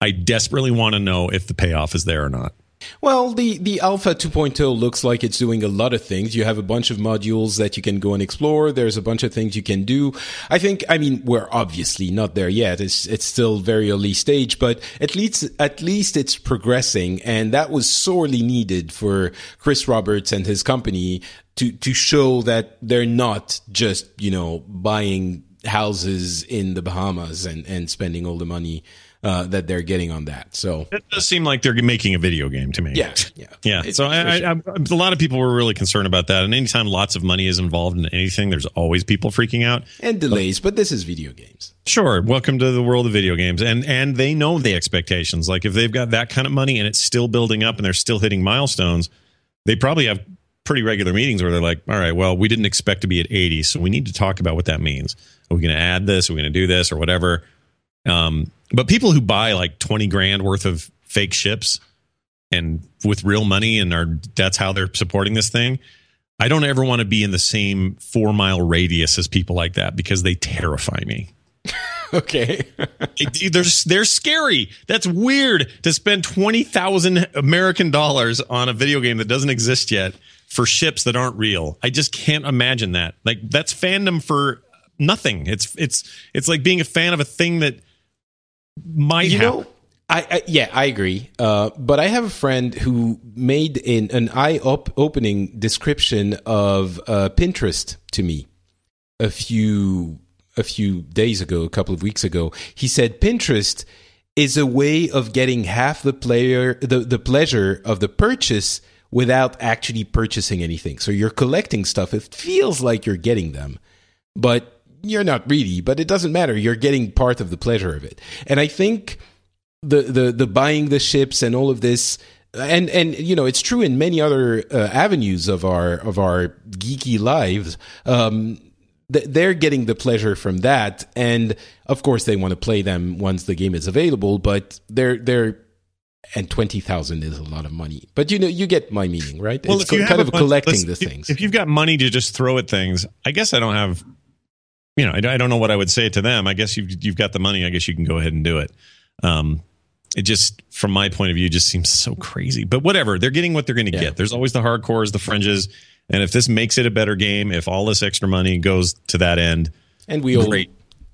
I desperately want to know if the payoff is there or not. Well, the, the Alpha 2.0 looks like it's doing a lot of things. You have a bunch of modules that you can go and explore. There's a bunch of things you can do. I think, I mean, we're obviously not there yet. It's, it's still very early stage, but at least, at least it's progressing. And that was sorely needed for Chris Roberts and his company to, to show that they're not just, you know, buying houses in the Bahamas and, and spending all the money uh, that they're getting on that. So it does seem like they're making a video game to me. Yeah, yeah, yeah. so I, sure. I, I, a lot of people were really concerned about that. And anytime lots of money is involved in anything, there's always people freaking out and delays. But, but this is video games. Sure. Welcome to the world of video games, and and they know the expectations. Like if they've got that kind of money and it's still building up and they're still hitting milestones, they probably have pretty regular meetings where they're like, all right, well, we didn't expect to be at 80, so we need to talk about what that means. Are we going to add this? Are we going to do this or whatever? Um, but people who buy like 20 grand worth of fake ships and with real money and are that's how they're supporting this thing. I don't ever want to be in the same four mile radius as people like that because they terrify me. okay. they're they're scary. That's weird to spend twenty thousand American dollars on a video game that doesn't exist yet for ships that aren't real. I just can't imagine that. Like that's fandom for nothing. It's it's it's like being a fan of a thing that might you happen. know. I, I, yeah, I agree. Uh, but I have a friend who made an, an eye up opening description of uh, Pinterest to me a few a few days ago, a couple of weeks ago. He said Pinterest is a way of getting half the player the, the pleasure of the purchase without actually purchasing anything. So you're collecting stuff. It feels like you're getting them, but you're not really. But it doesn't matter. You're getting part of the pleasure of it. And I think the the the buying the ships and all of this and and you know it's true in many other uh, avenues of our of our geeky lives um they're getting the pleasure from that and of course they want to play them once the game is available but they're they're and 20,000 is a lot of money. But you know, you get my meaning, right? Well, it's co- kind of bunch, collecting the things. If you've got money to just throw at things, I guess I don't have, you know, I, I, don't know what I would say to them. I guess you've, you've got the money. I guess you can go ahead and do it. Um, it just, from my point of view, just seems so crazy. But whatever, they're getting what they're going to yeah. get. There's always the hardcores, the fringes, and if this makes it a better game, if all this extra money goes to that end, and we all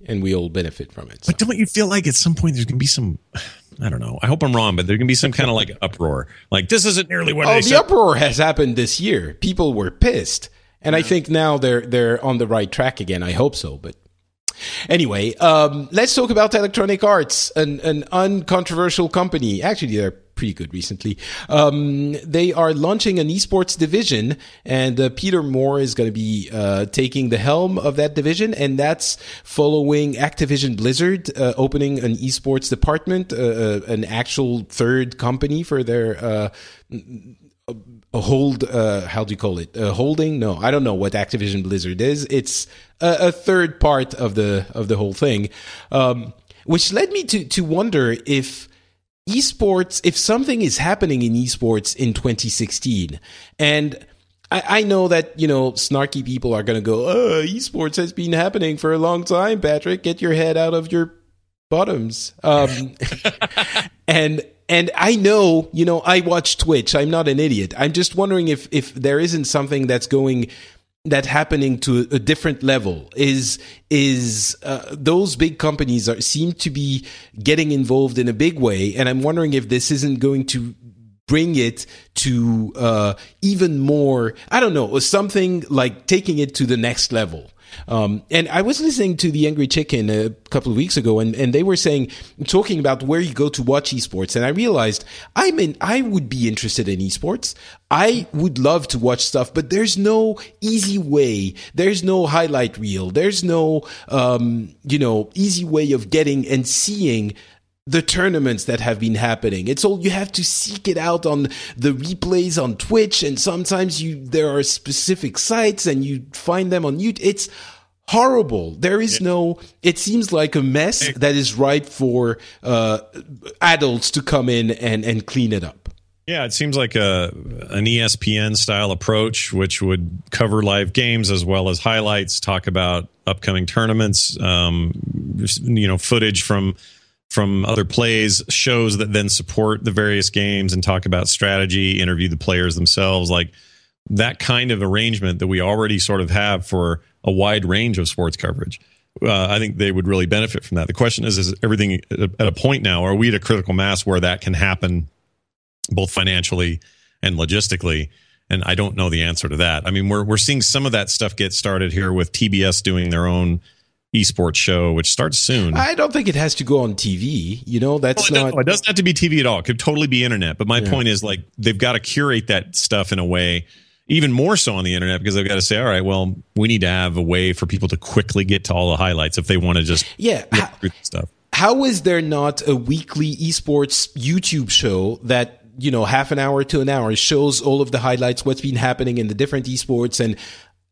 and we all benefit from it. So. But don't you feel like at some point there's going to be some? I don't know. I hope I'm wrong, but there's going to be some kind of like uproar. Like this isn't nearly what. Oh, the said. uproar has happened this year. People were pissed, and yeah. I think now they're they're on the right track again. I hope so, but Anyway, um, let's talk about Electronic Arts, an, an uncontroversial company. Actually, they're pretty good recently. Um, they are launching an esports division, and uh, Peter Moore is going to be uh, taking the helm of that division, and that's following Activision Blizzard uh, opening an esports department, uh, uh, an actual third company for their uh, a hold uh how do you call it? A holding? No i don't know what activision blizzard is. It's a, a third part of the of the whole thing um which led me to to wonder if esports if something is happening in esports in 2016 and I, I know that you know snarky people are going to go oh esports has been happening for a long time patrick. Get your head out of your bottoms um and and I know, you know, I watch Twitch. I'm not an idiot. I'm just wondering if if there isn't something that's going that happening to a different level is is uh, those big companies are seem to be getting involved in a big way and i'm wondering if this isn't going to bring it to uh, even more i don't know something like taking it to the next level um, and I was listening to the Angry Chicken a couple of weeks ago, and, and they were saying, talking about where you go to watch esports. And I realized I'm in, I would be interested in esports. I would love to watch stuff, but there's no easy way. There's no highlight reel. There's no, um, you know, easy way of getting and seeing the tournaments that have been happening. It's all you have to seek it out on the replays on Twitch, and sometimes you there are specific sites and you find them on YouTube. It's horrible. There is no. It seems like a mess that is ripe for uh, adults to come in and and clean it up. Yeah, it seems like a an ESPN style approach, which would cover live games as well as highlights, talk about upcoming tournaments, um, you know, footage from from other plays, shows that then support the various games and talk about strategy, interview the players themselves, like that kind of arrangement that we already sort of have for a wide range of sports coverage. Uh, I think they would really benefit from that. The question is, is everything at a point now? Are we at a critical mass where that can happen, both financially and logistically? And I don't know the answer to that. I mean, we're we're seeing some of that stuff get started here with TBS doing their own esports show, which starts soon. I don't think it has to go on TV. You know, that's oh, well, not. No, it doesn't have to be TV at all. It could totally be internet. But my yeah. point is, like, they've got to curate that stuff in a way, even more so on the internet, because they've got to say, all right, well, we need to have a way for people to quickly get to all the highlights if they want to just yeah how, stuff. How is there not a weekly esports YouTube show that you know half an hour to an hour shows all of the highlights, what's been happening in the different esports, and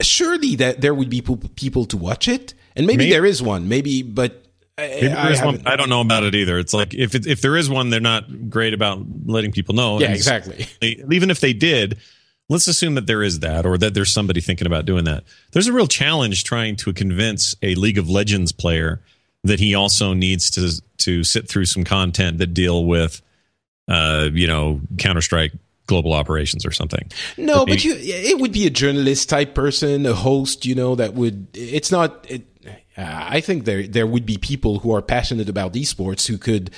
surely that there would be people to watch it and maybe, maybe there is one, maybe, but I, I, one, I, don't know about it either. It's like if it, if there is one, they're not great about letting people know. Yeah, exactly. They, even if they did, let's assume that there is that or that there's somebody thinking about doing that. There's a real challenge trying to convince a League of Legends player that he also needs to to sit through some content that deal with uh, you know, Counter Strike global operations or something. No, but, but you, it would be a journalist type person, a host, you know, that would, it's not, it, I think there, there would be people who are passionate about esports who could,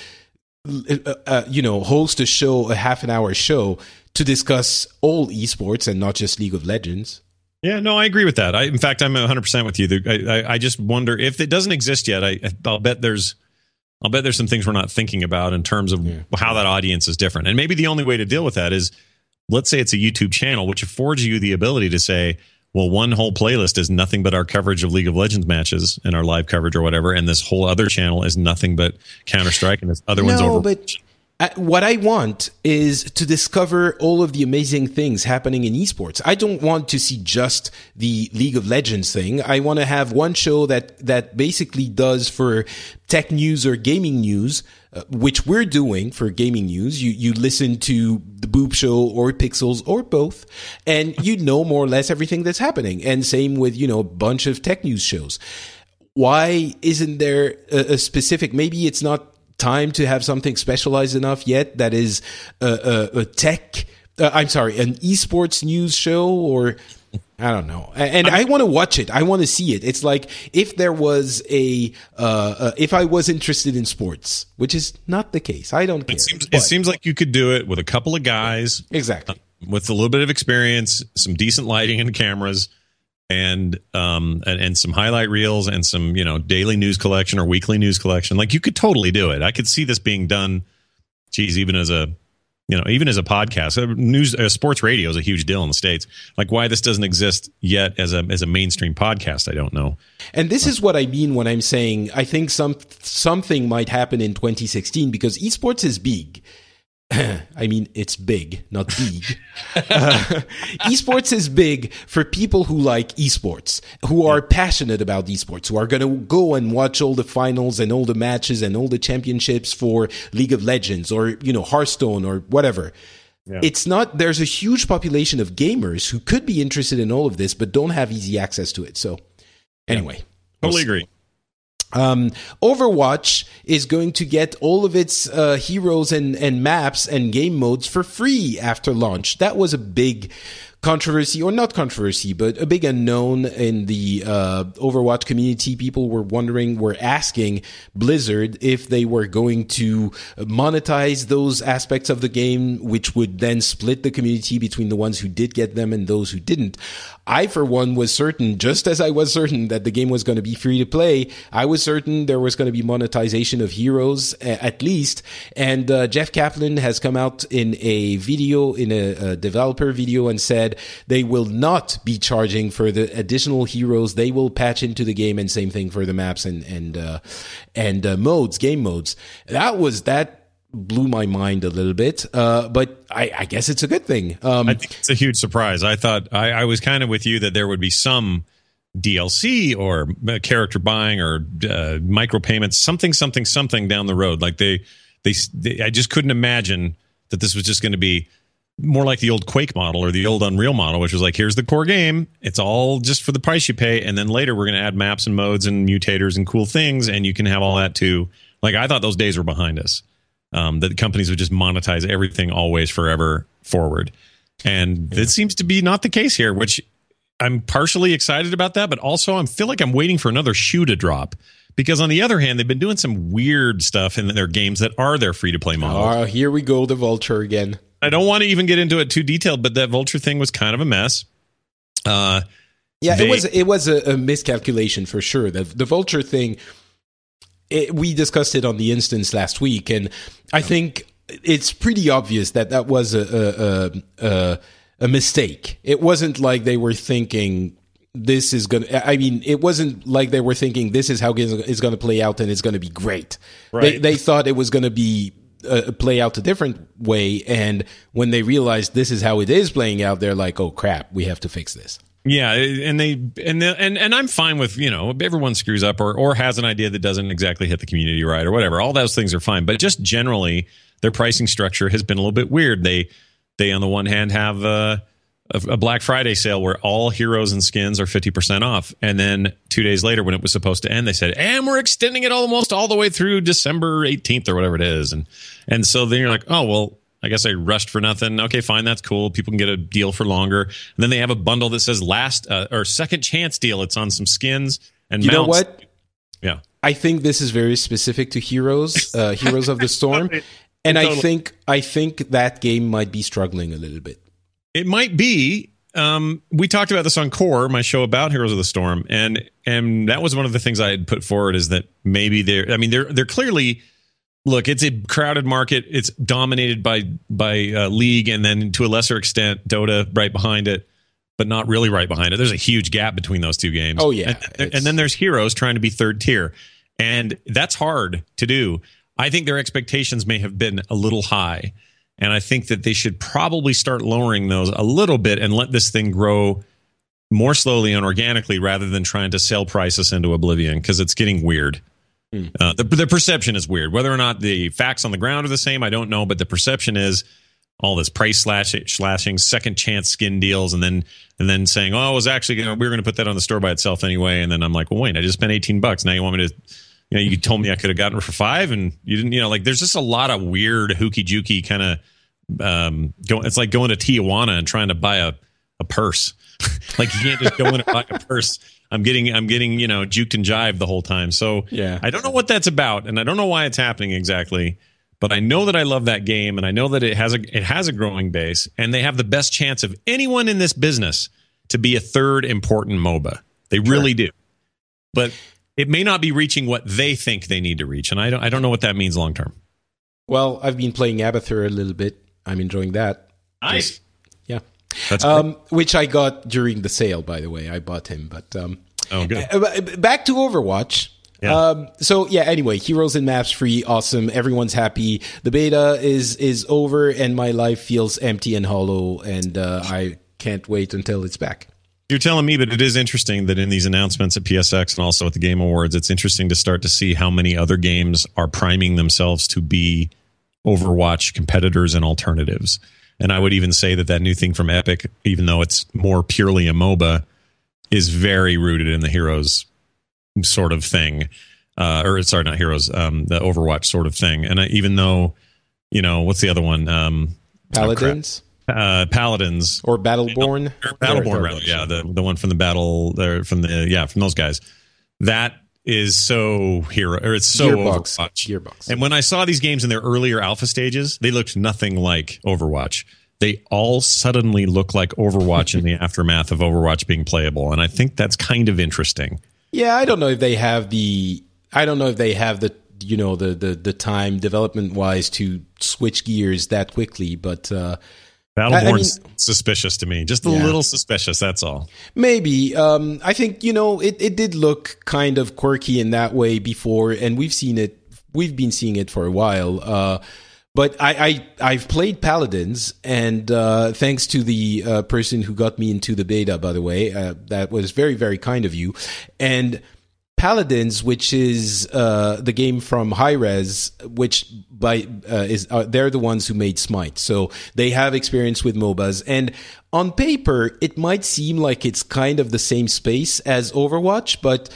uh, uh, you know, host a show, a half an hour show to discuss all esports and not just League of Legends. Yeah, no, I agree with that. I, in fact, I'm 100% with you. I, I, I just wonder if it doesn't exist yet. I, I'll bet there's, I'll bet there's some things we're not thinking about in terms of yeah. how that audience is different. And maybe the only way to deal with that is let's say it's a YouTube channel, which affords you the ability to say, well, one whole playlist is nothing but our coverage of League of Legends matches and our live coverage or whatever, and this whole other channel is nothing but Counter Strike, and this other no, one's over. But what I want is to discover all of the amazing things happening in esports. I don't want to see just the League of Legends thing. I want to have one show that, that basically does for tech news or gaming news, uh, which we're doing for gaming news. You, you listen to the Boop Show or Pixels or both, and you know more or less everything that's happening. And same with, you know, a bunch of tech news shows. Why isn't there a, a specific, maybe it's not time to have something specialized enough yet that is a, a, a tech. Uh, I'm sorry, an esports news show or I don't know. And I, want to watch it. I want to see it. It's like if there was a, uh, uh, if I was interested in sports, which is not the case. I don't care. It seems, it seems like you could do it with a couple of guys. Exactly. with a little bit of experience, some decent lighting and cameras, and um and, and some highlight reels and some you know daily news collection or weekly news collection. Like you could totally do it. I could see this being done geez even as a you know even as a podcast. Uh, news uh, sports radio is a huge deal in the states. Like why this doesn't exist yet as a as a mainstream podcast i don't know. And this is what i mean when i'm saying i think some something might happen in 2016 because esports is big I mean, it's big, not big. uh, esports is big for people who like esports, who are passionate about esports, who are going to go and watch all the finals and all the matches and all the championships for League of Legends or, you know, Hearthstone or whatever. Yeah. It's not, there's a huge population of gamers who could be interested in all of this, but don't have easy access to it. So, anyway. Yeah. Totally agree. Um, Overwatch is going to get all of its uh, heroes and, and maps and game modes for free after launch. That was a big controversy, or not controversy, but a big unknown in the uh, Overwatch community. People were wondering, were asking Blizzard if they were going to monetize those aspects of the game, which would then split the community between the ones who did get them and those who didn't. I, for one, was certain, just as I was certain that the game was going to be free to play, I was certain there was going to be monetization of heroes at least. And uh, Jeff Kaplan has come out in a video, in a, a, developer video, and said they will not be charging for the additional heroes. They will patch into the game, and same thing for the maps and and uh, and uh, modes, game modes. That was that blew my mind a little bit. Uh, but I, I, guess it's a good thing. Um, I think it's a huge surprise. I thought I, I, was kind of with you that there would be some DLC or uh, character buying or uh, micro payments, something, something, something down the road. Like they, they, they I just couldn't imagine that this was just going to be more like the old Quake model or the old Unreal model, which was like, here's the core game. It's all just for the price you pay. And then later we're going to add maps and modes and mutators and cool things. And you can have all that too. Like I thought those days were behind us um, that companies would just monetize everything always forever forward. And yeah. it seems to be not the case here, which I'm partially excited about that, but also I feel like I'm waiting for another shoe to drop. Because on the other hand, they've been doing some weird stuff in their games that are their free to play models. Oh, here we go, the vulture again. I don't want to even get into it too detailed, but that vulture thing was kind of a mess. Uh, yeah, they, it was it was a, a, miscalculation for sure. The the vulture thing it, we discussed it on the instance last week, and I think it's pretty obvious that that was a a, a, a mistake. It wasn't like they were thinking this is going to, I mean, it wasn't like they were thinking this is how it's going to play out and it's going to be great. Right. They, they thought it was going to be uh, play out a different way. And when they realize this is how it is playing out, they're like, oh crap, we have to fix this. Yeah, and they and the, and and I'm fine with you know everyone screws up or or has an idea that doesn't exactly hit the community right or whatever. All those things are fine, but just generally their pricing structure has been a little bit weird. They they on the one hand have uh, a, Black Friday sale where all heroes and skins are 50% off. And then two days later, when it was supposed to end, they said, and we're extending it almost all the way through December 18th or whatever it is. And, and so then you're like, oh, well, I guess I rushed for nothing. Okay, fine, that's cool. People can get a deal for longer. And then they have a bundle that says last uh, or second chance deal. It's on some skins and you mounts. know what? Yeah. I think this is very specific to Heroes, uh, Heroes of the Storm, and I think I think that game might be struggling a little bit. It might be. Um, we talked about this on Core, my show about Heroes of the Storm, and and that was one of the things I had put forward is that maybe they're. I mean, they're they're clearly. Look, it's a crowded market. It's dominated by by uh, League, and then to a lesser extent, Dota right behind it, but not really right behind it. There's a huge gap between those two games. Oh, yeah. and, and then there's Heroes trying to be third tier, and that's hard to do. I think their expectations may have been a little high. And I think that they should probably start lowering those a little bit and let this thing grow more slowly and organically rather than trying to sell prices into oblivion because it's getting weird. Uh, the, the perception is weird. Whether or not the facts on the ground are the same, I don't know. But the perception is all this price slash, slashing, second chance skin deals, and then and then saying, "Oh, I was actually gonna, we were going to put that on the store by itself anyway." And then I'm like, "Well, wait, I just spent 18 bucks. Now you want me to?" You know, you told me I could have gotten it for five, and you didn't. You know, like there's just a lot of weird hooky jooky kind of um go it's like going to Tijuana and trying to buy a, a purse. like you can't just go in and buy a purse. I'm getting I'm getting, you know, juked and jived the whole time. So Yeah. I don't know what that's about and I don't know why it's happening exactly. But I know that I love that game and I know that it has a it has a growing base and they have the best chance of anyone in this business to be a third important MOBA. They really do. But it may not be reaching what they think they need to reach. And I don't I don't know what that means long term. Well, I've been playing Abathur a little bit. I'm enjoying that. Nice. Yeah. That's Um, which I got during the sale, by the way. I bought him, but um, oh good. Uh, back to Overwatch. Yeah. Um, so yeah. Anyway, Heroes and Maps free, awesome. Everyone's happy. The beta is is over, and my life feels empty and hollow, and uh, I can't wait until it's back. You're telling me, but it is interesting that in these announcements at PSX and also at the Game Awards, it's interesting to start to see how many other games are priming themselves to be Overwatch competitors and alternatives. And I would even say that that new thing from Epic, even though it's more purely a MOBA, is very rooted in the Heroes sort of thing. Uh, or sorry, not Heroes, um, the Overwatch sort of thing. And I, even though, you know, what's the other one? Um, Paladins uh, Paladins or Battleborn. or Battleborn, rather. Yeah, the the one from the battle, there from the yeah from those guys. That is so hero, or it's so Gearbox. Overwatch. Gearbox. And when I saw these games in their earlier alpha stages, they looked nothing like Overwatch. They all suddenly look like Overwatch in the aftermath of Overwatch being playable, and I think that's kind of interesting. Yeah, I don't know if they have the. I don't know if they have the you know the the the time development wise to switch gears that quickly, but uh, Battleborn's suspicious to me, just a Yeah. little suspicious. That's all. maybe um, I think you know it it did look kind of quirky in that way before, and we've seen it. We've been seeing it for a while. Uh, but I, I I've played Paladins, and uh, thanks to the uh, person who got me into the beta, by the way, uh, that was very very kind of you. And Paladins, which is uh, the game from Hi-Rez, which by uh, is uh, they're the ones who made Smite, so they have experience with MOBAs. And on paper, it might seem like it's kind of the same space as Overwatch, but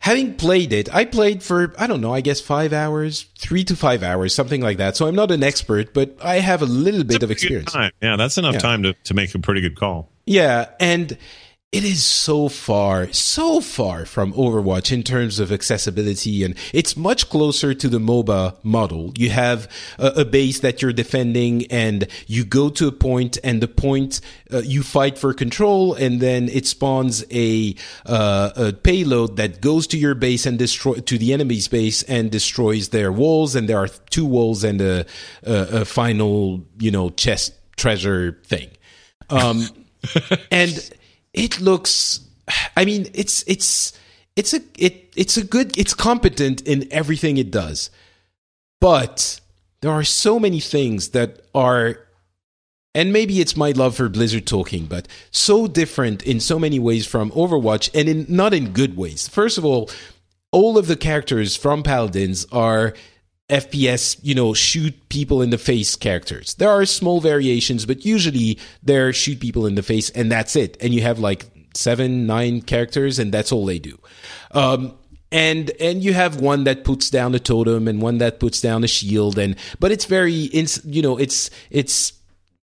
having played it, I played for I don't know, I guess five hours, three to five hours, something like that. So I'm not an expert, but I have a little bit of experience. Yeah, that's enough Yeah. time to, to make a pretty good call. Yeah, and it is so far, so far from Overwatch in terms of accessibility, and it's much closer to the MOBA model. You have a, a base that you're defending, and you go to a point, and the point uh, you fight for control, and then it spawns a uh, a payload that goes to your base and destroy to the enemy's base and destroys their walls, and there are two walls and a, a, a final, you know, chest treasure thing. Um, and it looks i mean it's it's it's a it it's a good it's competent in everything it does. But there are so many things that are and maybe it's my love for blizzard talking but so different in so many ways from overwatch and in not in good ways. First of all all of the characters from paladins are FPS, you know, shoot people in the face characters. There are small variations, but usually they're shoot people in the face and that's it. And you have like seven, nine characters and that's all they do. Um, and and you have one that puts down a totem and one that puts down a shield and but it's very you know it's it's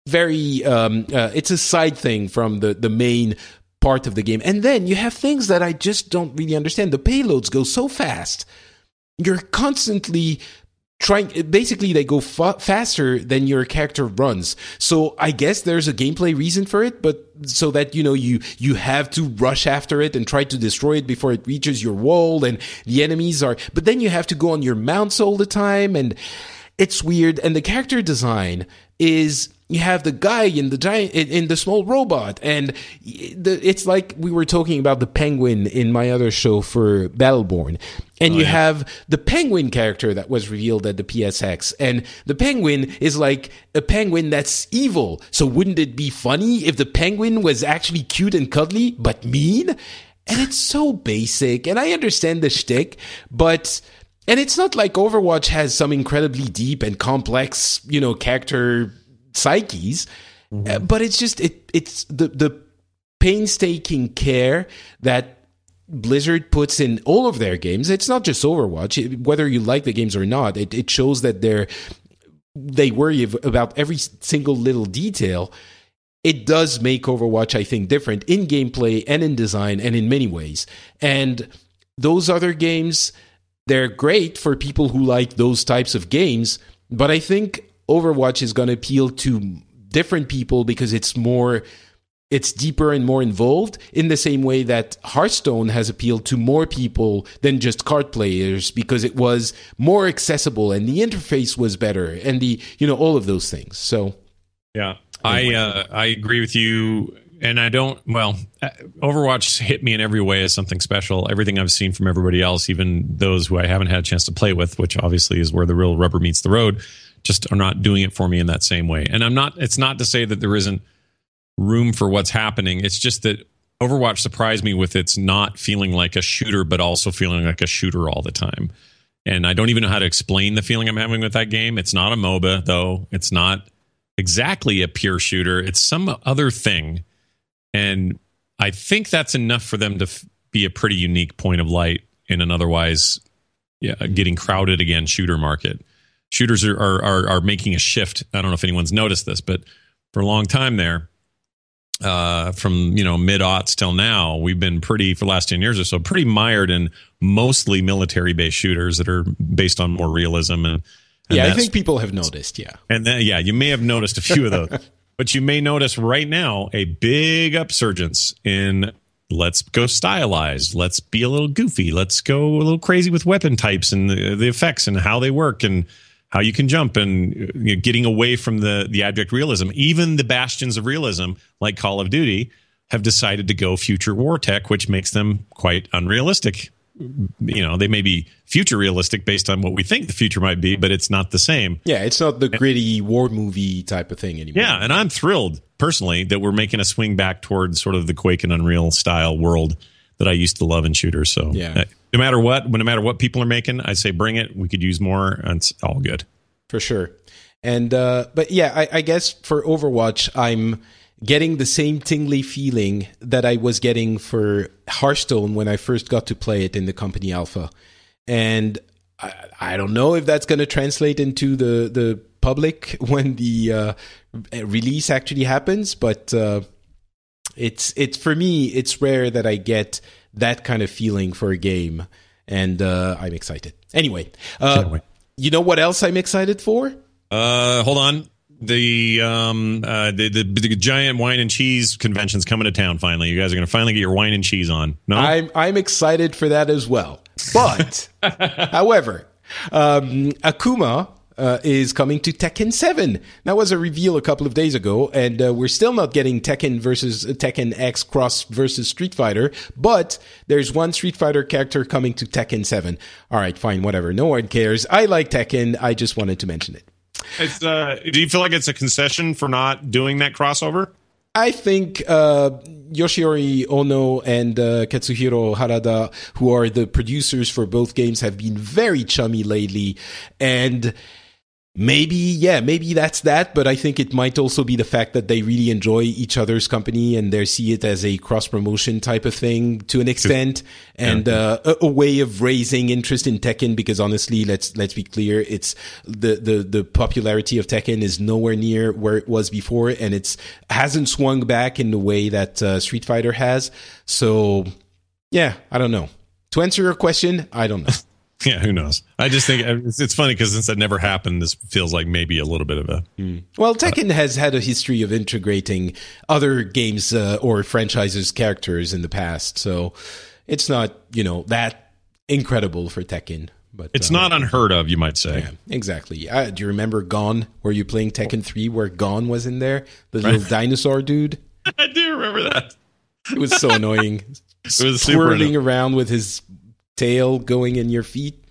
very um, uh, it's a side thing from the the main part of the game and then you have things that i just don't really understand the payloads go so fast you're constantly trying basically they go fa- faster than your character runs. So i guess there's a gameplay reason for it but so that you know you you have to rush after it and try to destroy it before it reaches your wall and the enemies are but then you have to go on your mounts all the time and it's weird and the character design is you have the guy in the giant in the small robot and the, it's like we were talking about the penguin in my other show for battleborn. And oh, you yeah. have the penguin character that was revealed at the psx and the penguin is like a penguin that's evil. So wouldn't it be funny if the penguin was actually cute and cuddly but mean? And it's so basic and i understand the shtick but and it's not like Overwatch has some incredibly deep and complex, you know, character psyches, mm-hmm. uh, but it's just it it's the the painstaking care that Blizzard puts in all of their games. It's not just Overwatch. whether you like the games or not, it, it shows that they're they worry about every single little detail. It does make Overwatch, I think, different in gameplay and in design and in many ways. And those other games, they're great for people who like those types of games. But I think Overwatch is going to appeal to different people because it's more it's deeper and more involved in the same way that Hearthstone has appealed to more people than just card players because it was more accessible and the interface was better and the you know all of those things. So yeah, I uh, I agree with you and I don't well uh, Overwatch hit me in every way as something special. Everything I've seen from everybody else, even those who I haven't had a chance to play with, which obviously is where the real rubber meets the road just are not doing it for me in that same way. And I'm not, it's not to say that there isn't room for what's happening. It's just that Overwatch surprised me with its not feeling like a shooter, but also feeling like a shooter all the time. And I don't even know how to explain the feeling I'm having with that game. It's not a MOBA, though. It's not exactly a pure shooter. It's some other thing. And I think that's enough for them to f- be a pretty unique point of light in an otherwise yeah, getting crowded again shooter market shooters are, are, are making a shift. I don't know if anyone's noticed this, but for a long time there, uh, from you know mid aughts till now, we've been pretty for the last ten years or so pretty mired in mostly military based shooters that are based on more realism and. and yeah, I think people have noticed. Yeah, and then yeah, you may have noticed a few of those, but you may notice right now a big upsurgence in let's go stylized let's be a little goofy let's go a little crazy with weapon types and the, the effects and how they work and how you can jump and uh, you know, getting away from the the abject realism. Even the bastions of realism, like Call of Duty, have decided to go future war tech, which makes them quite unrealistic. You know, they may be future realistic based on what we think the future might be, but it's not the same. Yeah, it's not the gritty war movie type of thing anymore. Yeah, and I'm thrilled personally that we're making a swing back towards sort of the Quake and Unreal style world that I used to love in shooters. So yeah. No matter what, no matter what people are making, I say bring it. We could use more, and it's all good for sure. And uh, but yeah, I, I guess for Overwatch, I'm getting the same tingly feeling that I was getting for Hearthstone when I first got to play it in the company alpha. And I, I don't know if that's going to translate into the, the public when the uh, release actually happens, but uh, it's it's for me it's rare that I get that kind of feeling for a game, and uh, I'm excited. Anyway, uh, you know what else I'm excited for? Uh, hold on. The um uh the, the, the giant wine and cheese convention's coming to town finally. You guys are going to finally get your wine and cheese on. No, I'm I'm excited for that as well. But however, um, Akuma uh, is coming to Tekken 7. That was a reveal a couple of days ago, and uh, we're still not getting Tekken versus uh, Tekken X Cross versus Street Fighter, but there's one Street Fighter character coming to Tekken 7. All right, fine, whatever. No one cares. I like Tekken. I just wanted to mention it. It's, uh, do you feel like it's a concession for not doing that crossover? I think uh, Yoshinori Ono and uh, Katsuhiro Harada, who are the producers for both games, have been very chummy lately, and maybe yeah maybe that's that but i think it might also be the fact that they really enjoy each other's company and they see it as a cross promotion type of thing to an extent. And uh, a, a, way of raising interest in tekken because honestly let's let's be clear it's the the the popularity of tekken is nowhere near where it was before and it's hasn't swung back in the way that uh, street fighter has. So yeah i don't know. To answer your question i don't know Yeah, who knows? I just think it's, it's funny because since that never happened, this feels like maybe a little bit of a. Mm. Well, Tekken uh, has had a history of integrating other games uh, or franchises' characters in the past, so it's not you know that incredible for Tekken. But it's uh, not unheard of, you might say. Yeah, exactly. Uh, do you remember Gon? Were you playing Tekken Three, where Gon was in there, the right. little dinosaur dude? I do remember that. It was so annoying. it was swirling around with his tail going in your feet.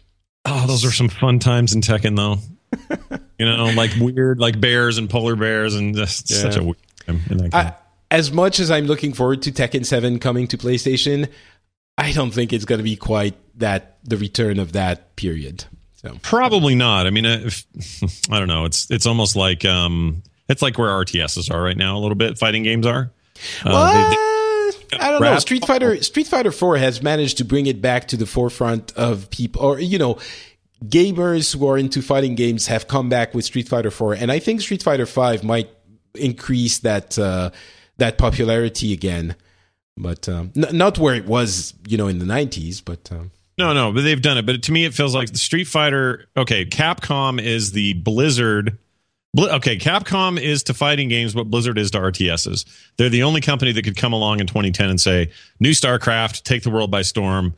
Oh, those are some fun times in Tekken, though. you know, like weird, like bears and polar bears, and just yeah. such a weird time I, as much as I'm looking forward to Tekken 7 coming to PlayStation, I don't think it's going to be quite that the return of that period. So probably not. I mean, if, I don't know. It's it's almost like um, it's like where RTSs are right now. A little bit fighting games are. Uh, I don't know. Street Fighter Street Fighter 4 has managed to bring it back to the forefront of people or you know gamers who are into fighting games have come back with Street Fighter 4 and I think Street Fighter 5 might increase that uh, that popularity again. But um, n- not where it was, you know, in the 90s, but um, no, no, but they've done it. But to me, it feels like the Street Fighter. Okay, Capcom is the Blizzard okay, Capcom is to fighting games what Blizzard is to RTSs. They're the only company that could come along in 2010 and say, "New StarCraft, take the world by storm."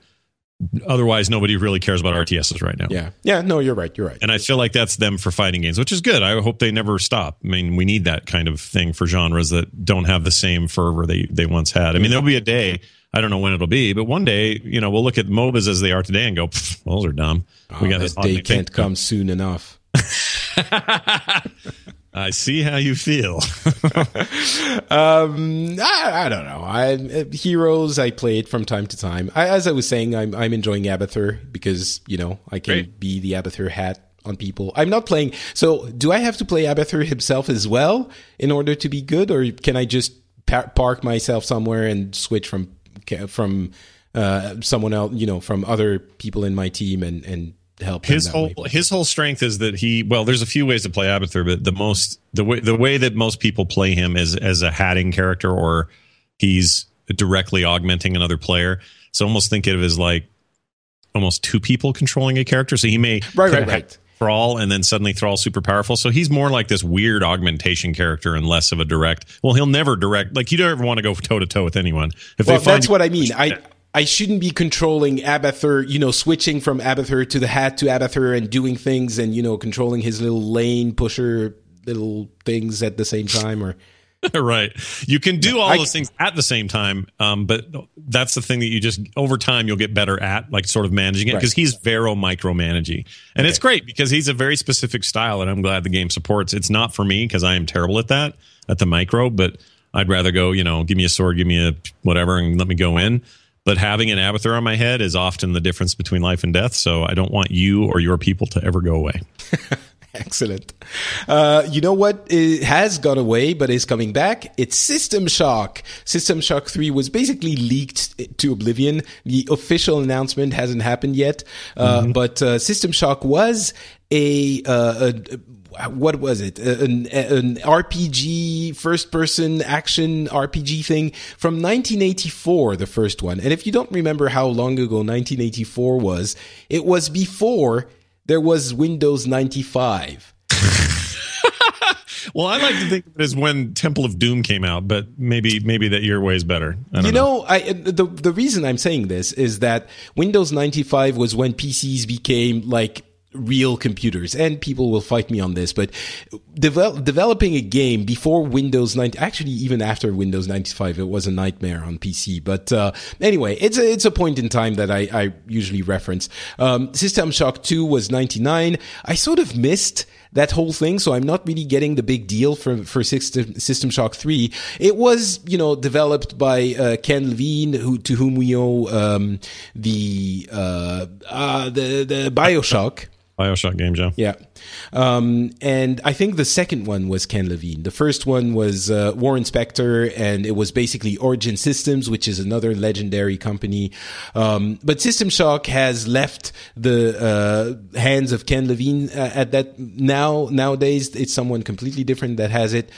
Otherwise, nobody really cares about RTSs right now. Yeah, yeah, no, you're right, you're right. And I feel like that's them for fighting games, which is good. I hope they never stop. I mean, we need that kind of thing for genres that don't have the same fervor they they once had. I mean, there'll be a day. I don't know when it'll be, but one day, you know, we'll look at MOBAs as they are today and go, "Those are dumb." Oh, we got this day can't come soon enough. I see how you feel. um, I, I, don't know. I uh, Heroes I played from time to time. I, as I was saying, I'm I'm enjoying Abathur because you know I can Great. be the Abathur hat on people. I'm not playing. So do I have to play Abathur himself as well in order to be good, or can I just par- park myself somewhere and switch from from uh, someone else? You know, from other people in my team and and help his whole way. his whole strength is that he well there's a few ways to play Abathur but the most the way the way that most people play him is as a hatting character or he's directly augmenting another player so almost think of it as like almost two people controlling a character so he may right right right Thrall and then suddenly Thrall super powerful. So he's more like this weird augmentation character and less of a direct. Well, he'll never direct. Like you don't ever want to go toe to toe with anyone. If well, that's what I mean. I I shouldn't be controlling Abathur, you know, switching from Abathur to the hat to Abathur and doing things and, you know, controlling his little lane pusher little things at the same time or right. You can do all I, those things at the same time, um, but that's the thing that you just over time you'll get better at, like sort of managing it, because right. he's vero micromanaging, and okay. it's great because he's a very specific style, and I'm glad the game supports. It's not for me because I am terrible at that at the micro, but I'd rather go, you know, give me a sword, give me a whatever, and let me go in. But having an Abathur on my head is often the difference between life and death. So I don't want you or your people to ever go away. Excellent. Uh, you know what it has gone away but is coming back? It's System Shock. System Shock 3 was basically leaked to oblivion. The official announcement hasn't happened yet. Uh, mm-hmm. But uh, System Shock was a, uh, a what was it? An, an RPG first person action RPG thing from 1984, the first one. And if you don't remember how long ago 1984 was, it was before there was Windows 95. well, I like to think of it as when Temple of Doom came out, but maybe maybe that year way is better. you know, know, I the the reason I'm saying this is that Windows 95 was when PCs became like real computers and people will fight me on this but devel- developing a game before windows 90 actually even after windows 95 it was a nightmare on pc but uh, anyway it's a, it's a point in time that i, I usually reference. Um, system shock 2 was 99 i sort of missed that whole thing. So I'm not really getting the big deal for for System, System Shock Three. It was you know developed by uh, Ken Levine, who to whom we owe um, the uh, uh, the the Bioshock. Bioshock games, yeah. Yeah. Um, and I think the second one was Ken Levine. The first one was uh, Warren Spector, and it was basically Origin Systems, which is another legendary company. Um, but System Shock has left the uh, hands of Ken Levine uh, at that now. Nowadays, it's someone completely different that has it.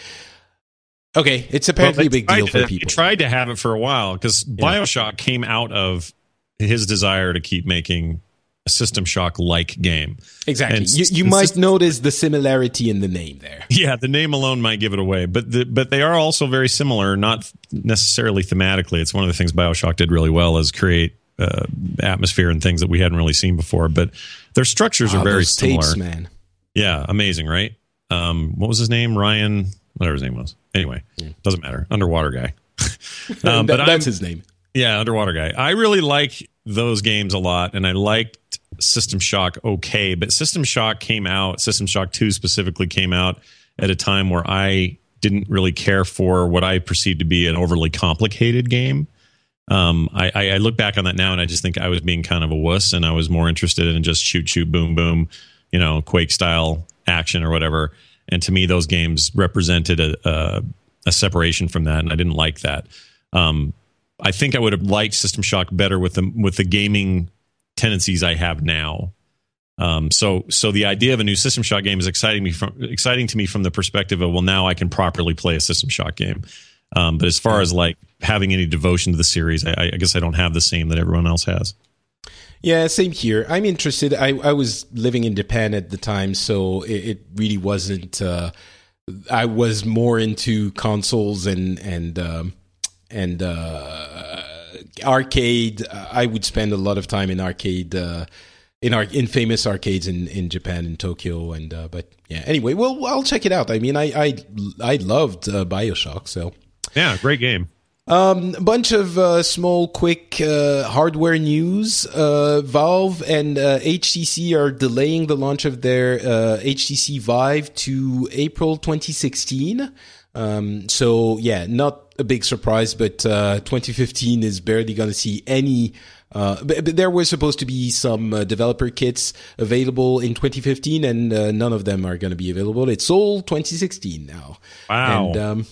Okay, it's apparently well, a big deal to, for people. They tried to have it for a while because Bioshock yeah. came out of his desire to keep making a System Shock like game. Exactly. And you, you might system, notice the similarity in the name there. Yeah, the name alone might give it away, but the, but they are also very similar, not necessarily thematically. It's one of the things BioShock did really well is create uh, atmosphere and things that we hadn't really seen before. But their structures oh, are very similar. Tapes, man. Yeah, amazing, right? Um, what was his name? Ryan, whatever his name was. Anyway, yeah. doesn't matter. Underwater guy. um, that, but that's I'm, his name. Yeah, underwater guy. I really like those games a lot, and I liked System Shock okay, but System Shock came out, System Shock 2 specifically came out at a time where I didn't really care for what I perceived to be an overly complicated game. Um, I, I, look back on that now and I just think I was being kind of a wuss and I was more interested in just shoot, shoot, boom, boom, you know, Quake style action or whatever. And to me, those games represented a, a, a separation from that, and I didn't like that. Um, I think I would have liked System Shock better with the with the gaming tendencies I have now. Um, so, so the idea of a new System Shock game is exciting me from exciting to me from the perspective of well, now I can properly play a System Shock game. Um, but as far as like having any devotion to the series, I, I, guess I don't have the same that everyone else has. Yeah, same here. I'm interested. I, I was living in Japan at the time, so it, it really wasn't. Uh, I was more into consoles and and um, and uh, arcade. I would spend a lot of time in arcade. Uh, in our in famous arcades in, in Japan in Tokyo and uh, but yeah anyway well I'll check it out I mean I I, I loved uh, Bioshock so yeah great game um, a bunch of uh, small, quick uh, hardware news. Uh, Valve and HTC uh, are delaying the launch of their HTC uh, Vive to April 2016. Um, so yeah, not a big surprise, but uh, 2015 is barely going to see any. Uh, but, but, there were supposed to be some uh, developer kits available in 2015, and uh, none of them are going to be available. It's all 2016 now. Wow. And, um,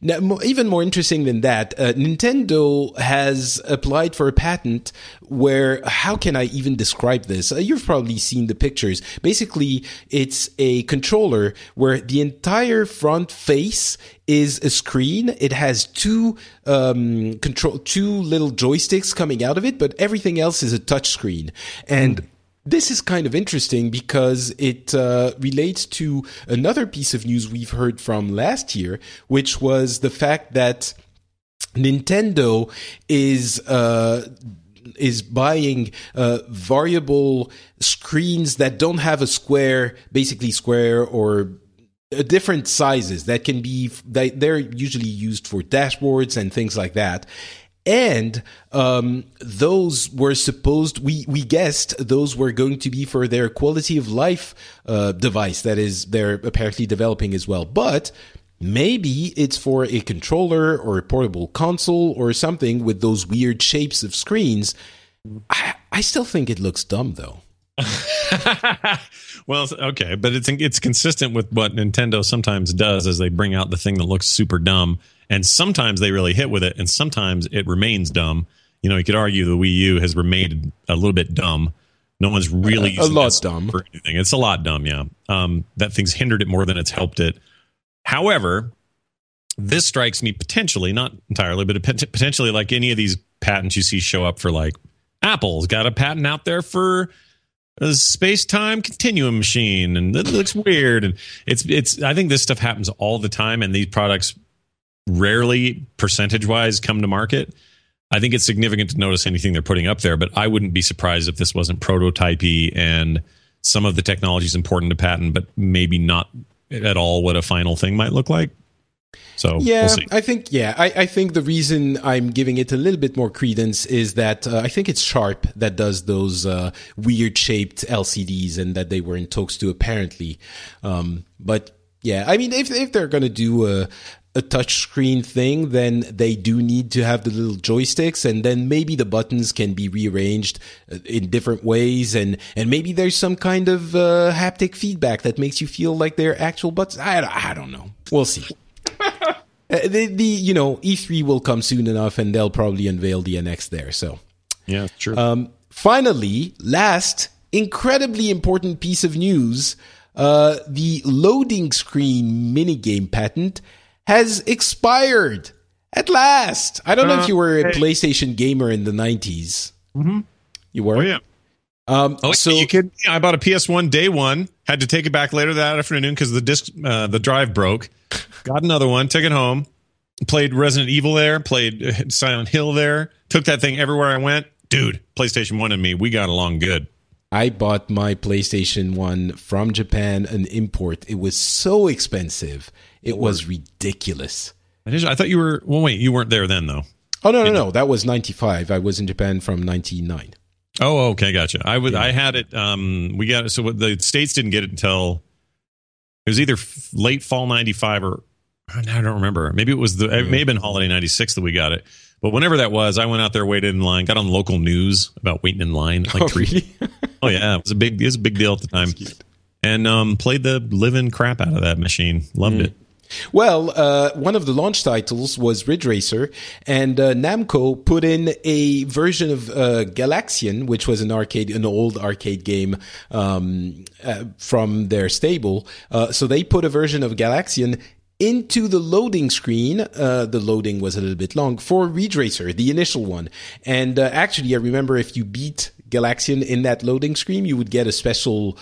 now, even more interesting than that, uh, Nintendo has applied for a patent where, how can I even describe this? Uh, you've probably seen the pictures. Basically, it's a controller where the entire front face is a screen. It has two um, control, two little joysticks coming out of it, but everything else is a touch screen. And mm this is kind of interesting because it uh, relates to another piece of news we've heard from last year, which was the fact that Nintendo is uh, is buying uh, variable screens that don't have a square, basically square or uh, different sizes that can be they, they're usually used for dashboards and things like that and um, those were supposed we we guessed those were going to be for their quality of life uh, device that is they're apparently developing as well. But maybe it's for a controller or a portable console or something with those weird shapes of screens. I, I still think it looks dumb though well, okay, but it's it's consistent with what Nintendo sometimes does as they bring out the thing that looks super dumb and sometimes they really hit with it, and sometimes it remains dumb. You know, you could argue the Wii U has remained a little bit dumb. No one's really a, a lot dumb for anything. It's a lot dumb, yeah. Um, that thing's hindered it more than it's helped it. However, this strikes me potentially, not entirely, but potentially like any of these patents you see show up for like Apple's got a patent out there for a space-time continuum machine and it looks weird and it's it's I think this stuff happens all the time and these products rarely percentage wise come to market. I think it's significant to notice anything they're putting up there, but I wouldn't be surprised if this wasn't prototypey and some of the technology is important to patent, but maybe not at all what a final thing might look like. So Yeah, we'll. I think yeah, I, I think the reason I'm giving it a little bit more credence is that uh, I think it's Sharp that does those uh, weird shaped LCDs and that they were in talks to apparently. Um, but yeah, I mean, if if they're gonna do a a touchscreen thing, then they do need to have the little joysticks, and then maybe the buttons can be rearranged uh, in different ways, and and maybe there's some kind of uh, haptic feedback that makes you feel like they're actual buttons. I I don't know. We'll see. Uh, the, the you know E3 will come soon enough, and they'll probably unveil the NX there. So, Yeah, sure. um, finally, last incredibly important piece of news: uh, the loading screen minigame patent has expired at last. I don't know if you were a PlayStation gamer in the 90s. Mm-hmm. You were. oh yeah. Um, Oh, so you kid? I bought a PS1 day one. Had to take it back later that afternoon because the disc, uh, the drive broke. Got another one. Took it home. Played Resident Evil there. Played uh, Silent Hill there. Took that thing everywhere I went. Dude, PlayStation One and me, we got along good. I bought my PlayStation 1 from Japan, an import. It was so expensive. It was ridiculous. I I thought you were. Well, wait, you weren't there then though. Oh no, no, no! That was ninety five. I was in Japan from ninety nine. Oh, okay, gotcha. I was. I had it. Um, we got it. So the states didn't get it until it was either f- late fall '95 or I don't remember. Maybe it was the. It may have been holiday '96 that we got it. But whenever that was, I went out there, waited in line, got on local news about waiting in line like Oh, three. really? Oh yeah, it was a big. It was a big deal at the time. And um, played the living crap out of that machine. Loved it. Well, uh, one of the launch titles was Ridge Racer, and uh, Namco put in a version of uh, Galaxian, which was an arcade, an old arcade game um, uh, from their stable. Uh, so they put a version of Galaxian into the loading screen. Uh, the loading was a little bit long for Ridge Racer, the initial one. And uh, actually, I remember if you beat Galaxian in that loading screen, you would get a special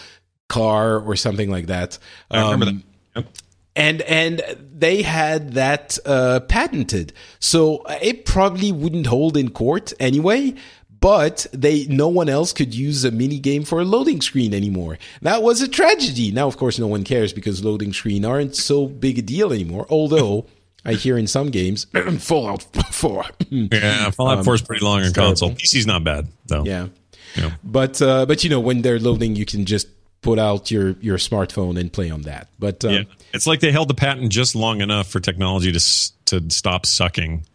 car or something like that. I remember Um, that. Yep. And and they had that uh, patented, so it probably wouldn't hold in court anyway. But they, no one else could use a mini game for a loading screen anymore. That was a tragedy. Now, of course, no one cares because loading screen aren't so big a deal anymore. Although I hear in some games, Fallout Four, Yeah, Fallout 4 is pretty long on console. PC's not bad though. yeah. Yeah. But uh, but you know when they're loading, you can just put out your your smartphone and play on that. But um, Yeah, it's like they held the patent just long enough for technology to to stop sucking.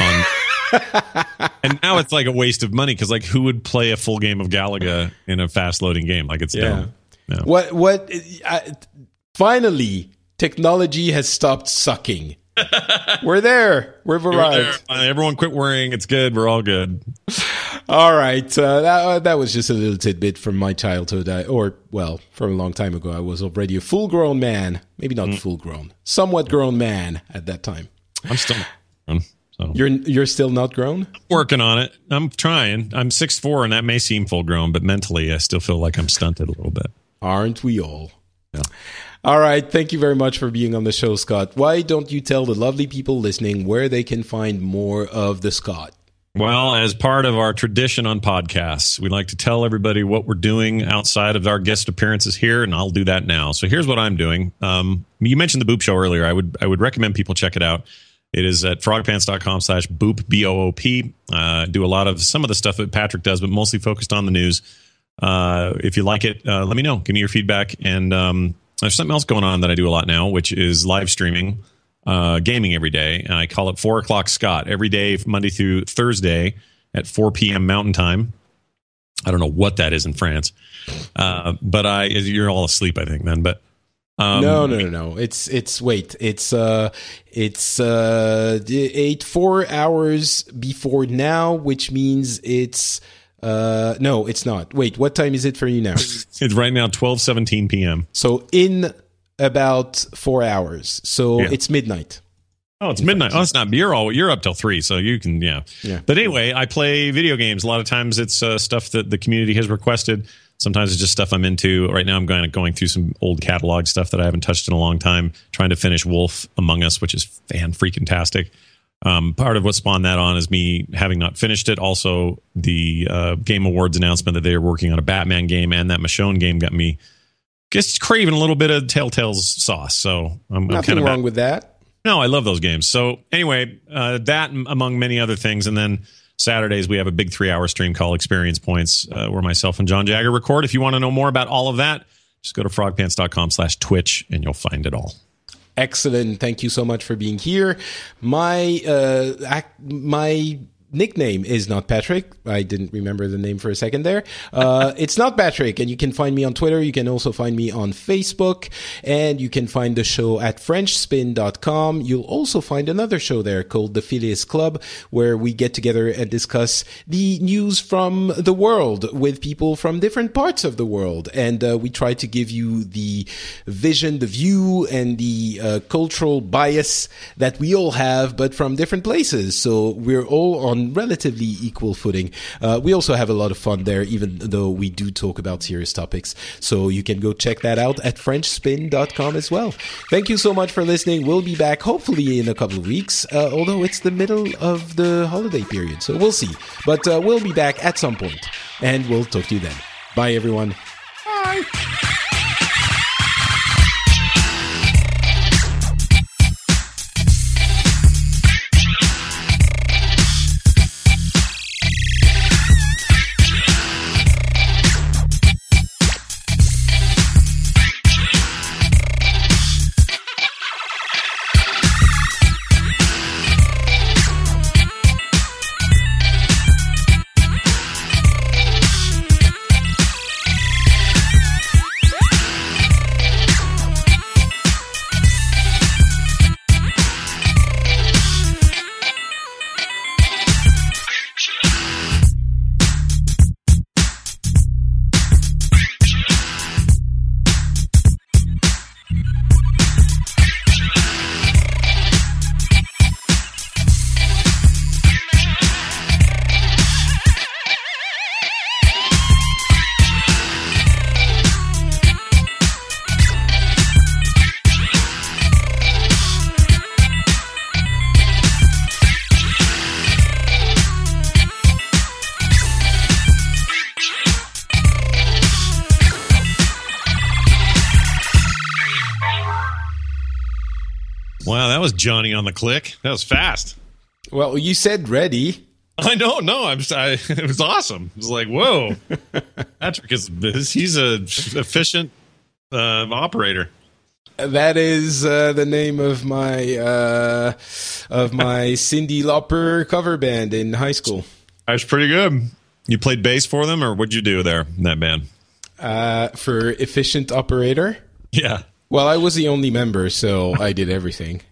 On, and now it's like a waste of money because like who would play a full game of Galaga in a fast loading game? Like it's Yeah. dumb. Yeah. What what I, finally technology has stopped sucking. We're there. We've We're arrived. there. Everyone quit worrying. It's good. We're all good. All right. Uh, that uh, that was just a little tidbit from my childhood I, or well, from a long time ago. I was already a full-grown man. Maybe not Mm. full-grown. Somewhat grown man at that time. I'm still not, so You're you're still not grown? working on it. I'm trying. I'm six four, and that may seem full grown, but mentally, I still feel like I'm stunted a little bit. Aren't we all? Yeah. All right. Thank you very much for being on the show, Scott. Why don't you tell the lovely people listening where they can find more of the Scott? Well, as part of our tradition on podcasts, we like to tell everybody what we're doing outside of our guest appearances here, and I'll do that now. So here's what I'm doing. Um, you mentioned the Boop Show earlier. I would I would recommend people check it out. It is at frogpants.com slash boop, B O O P. Uh, do a lot of some of the stuff that Patrick does, but mostly focused on the news. Uh, if you like it, uh, let me know. Give me your feedback. And um, there's something else going on that I do a lot now, which is live streaming uh, gaming every day. And I call it 4 o'clock Scott every day, Monday through Thursday at 4 p.m. Mountain Time. I don't know what that is in France. Uh, but I, you're all asleep, I think, then. But um, no, no, no, no. It's it's wait. It's uh, it's uh, eight four hours before now, which means it's uh, no, it's not. Wait, what time is it for you now? It's right now 12 17 p.m. so in about four hours. So Yeah. it's midnight. Oh, it's midnight. Oh, it's not. You're all you're up till three, so you can yeah. Yeah. But anyway, I play video games. A lot of times it's uh, stuff that the community has requested. Sometimes it's just stuff I'm into. Right now, I'm going going through some old catalog stuff that I haven't touched in a long time. Trying to finish Wolf Among Us, which is fan freaking tastic. Um, part of what spawned that on is me having not finished it. Also, the uh, Game Awards announcement that they are working on a Batman game and that Michonne game got me just craving a little bit of Telltale's sauce. So I'm, I'm kind of wrong with that. No, I love those games. So anyway, uh, that among many other things, and then Saturdays we have a big three-hour stream called Experience Points, uh, where myself and John Jagger record. If you want to know more about all of that, just go to frogpants.com/twitch and you'll find it all. Excellent. Thank you so much for being here. My uh, ac- my nickname is not Patrick. I didn't remember the name for a second there. Uh, it's not Patrick, and you can find me on Twitter. You can also find me on Facebook, and you can find the show at FrenchSpin.com. You'll also find another show there called the Phileas Club, where we get together and discuss the news from the world with people from different parts of the world, and uh, we try to give you the vision, the view, and the uh, cultural bias that we all have, but from different places. So we're all on on relatively equal footing. Uh, we also have a lot of fun there, even though we do talk about serious topics. So you can go check that out at FrenchSpin.com as well. Thank you so much for listening. We'll be back hopefully in a couple of weeks, uh, although it's the middle of the holiday period. So we'll see. But uh, we'll be back at some point, and we'll talk to you then. Bye, everyone. Bye. Johnny on the click. That was fast. Well, you said ready. I don't know, no, I'm. I, it was awesome. It was like, whoa, Patrick is he's a efficient uh, operator. That is uh, the name of my uh, of my Cyndi Lauper cover band in high school. That's pretty good. You played bass for them, or what'd you do there in that band? Uh, for efficient operator. Yeah. Well, I was the only member, so I did everything.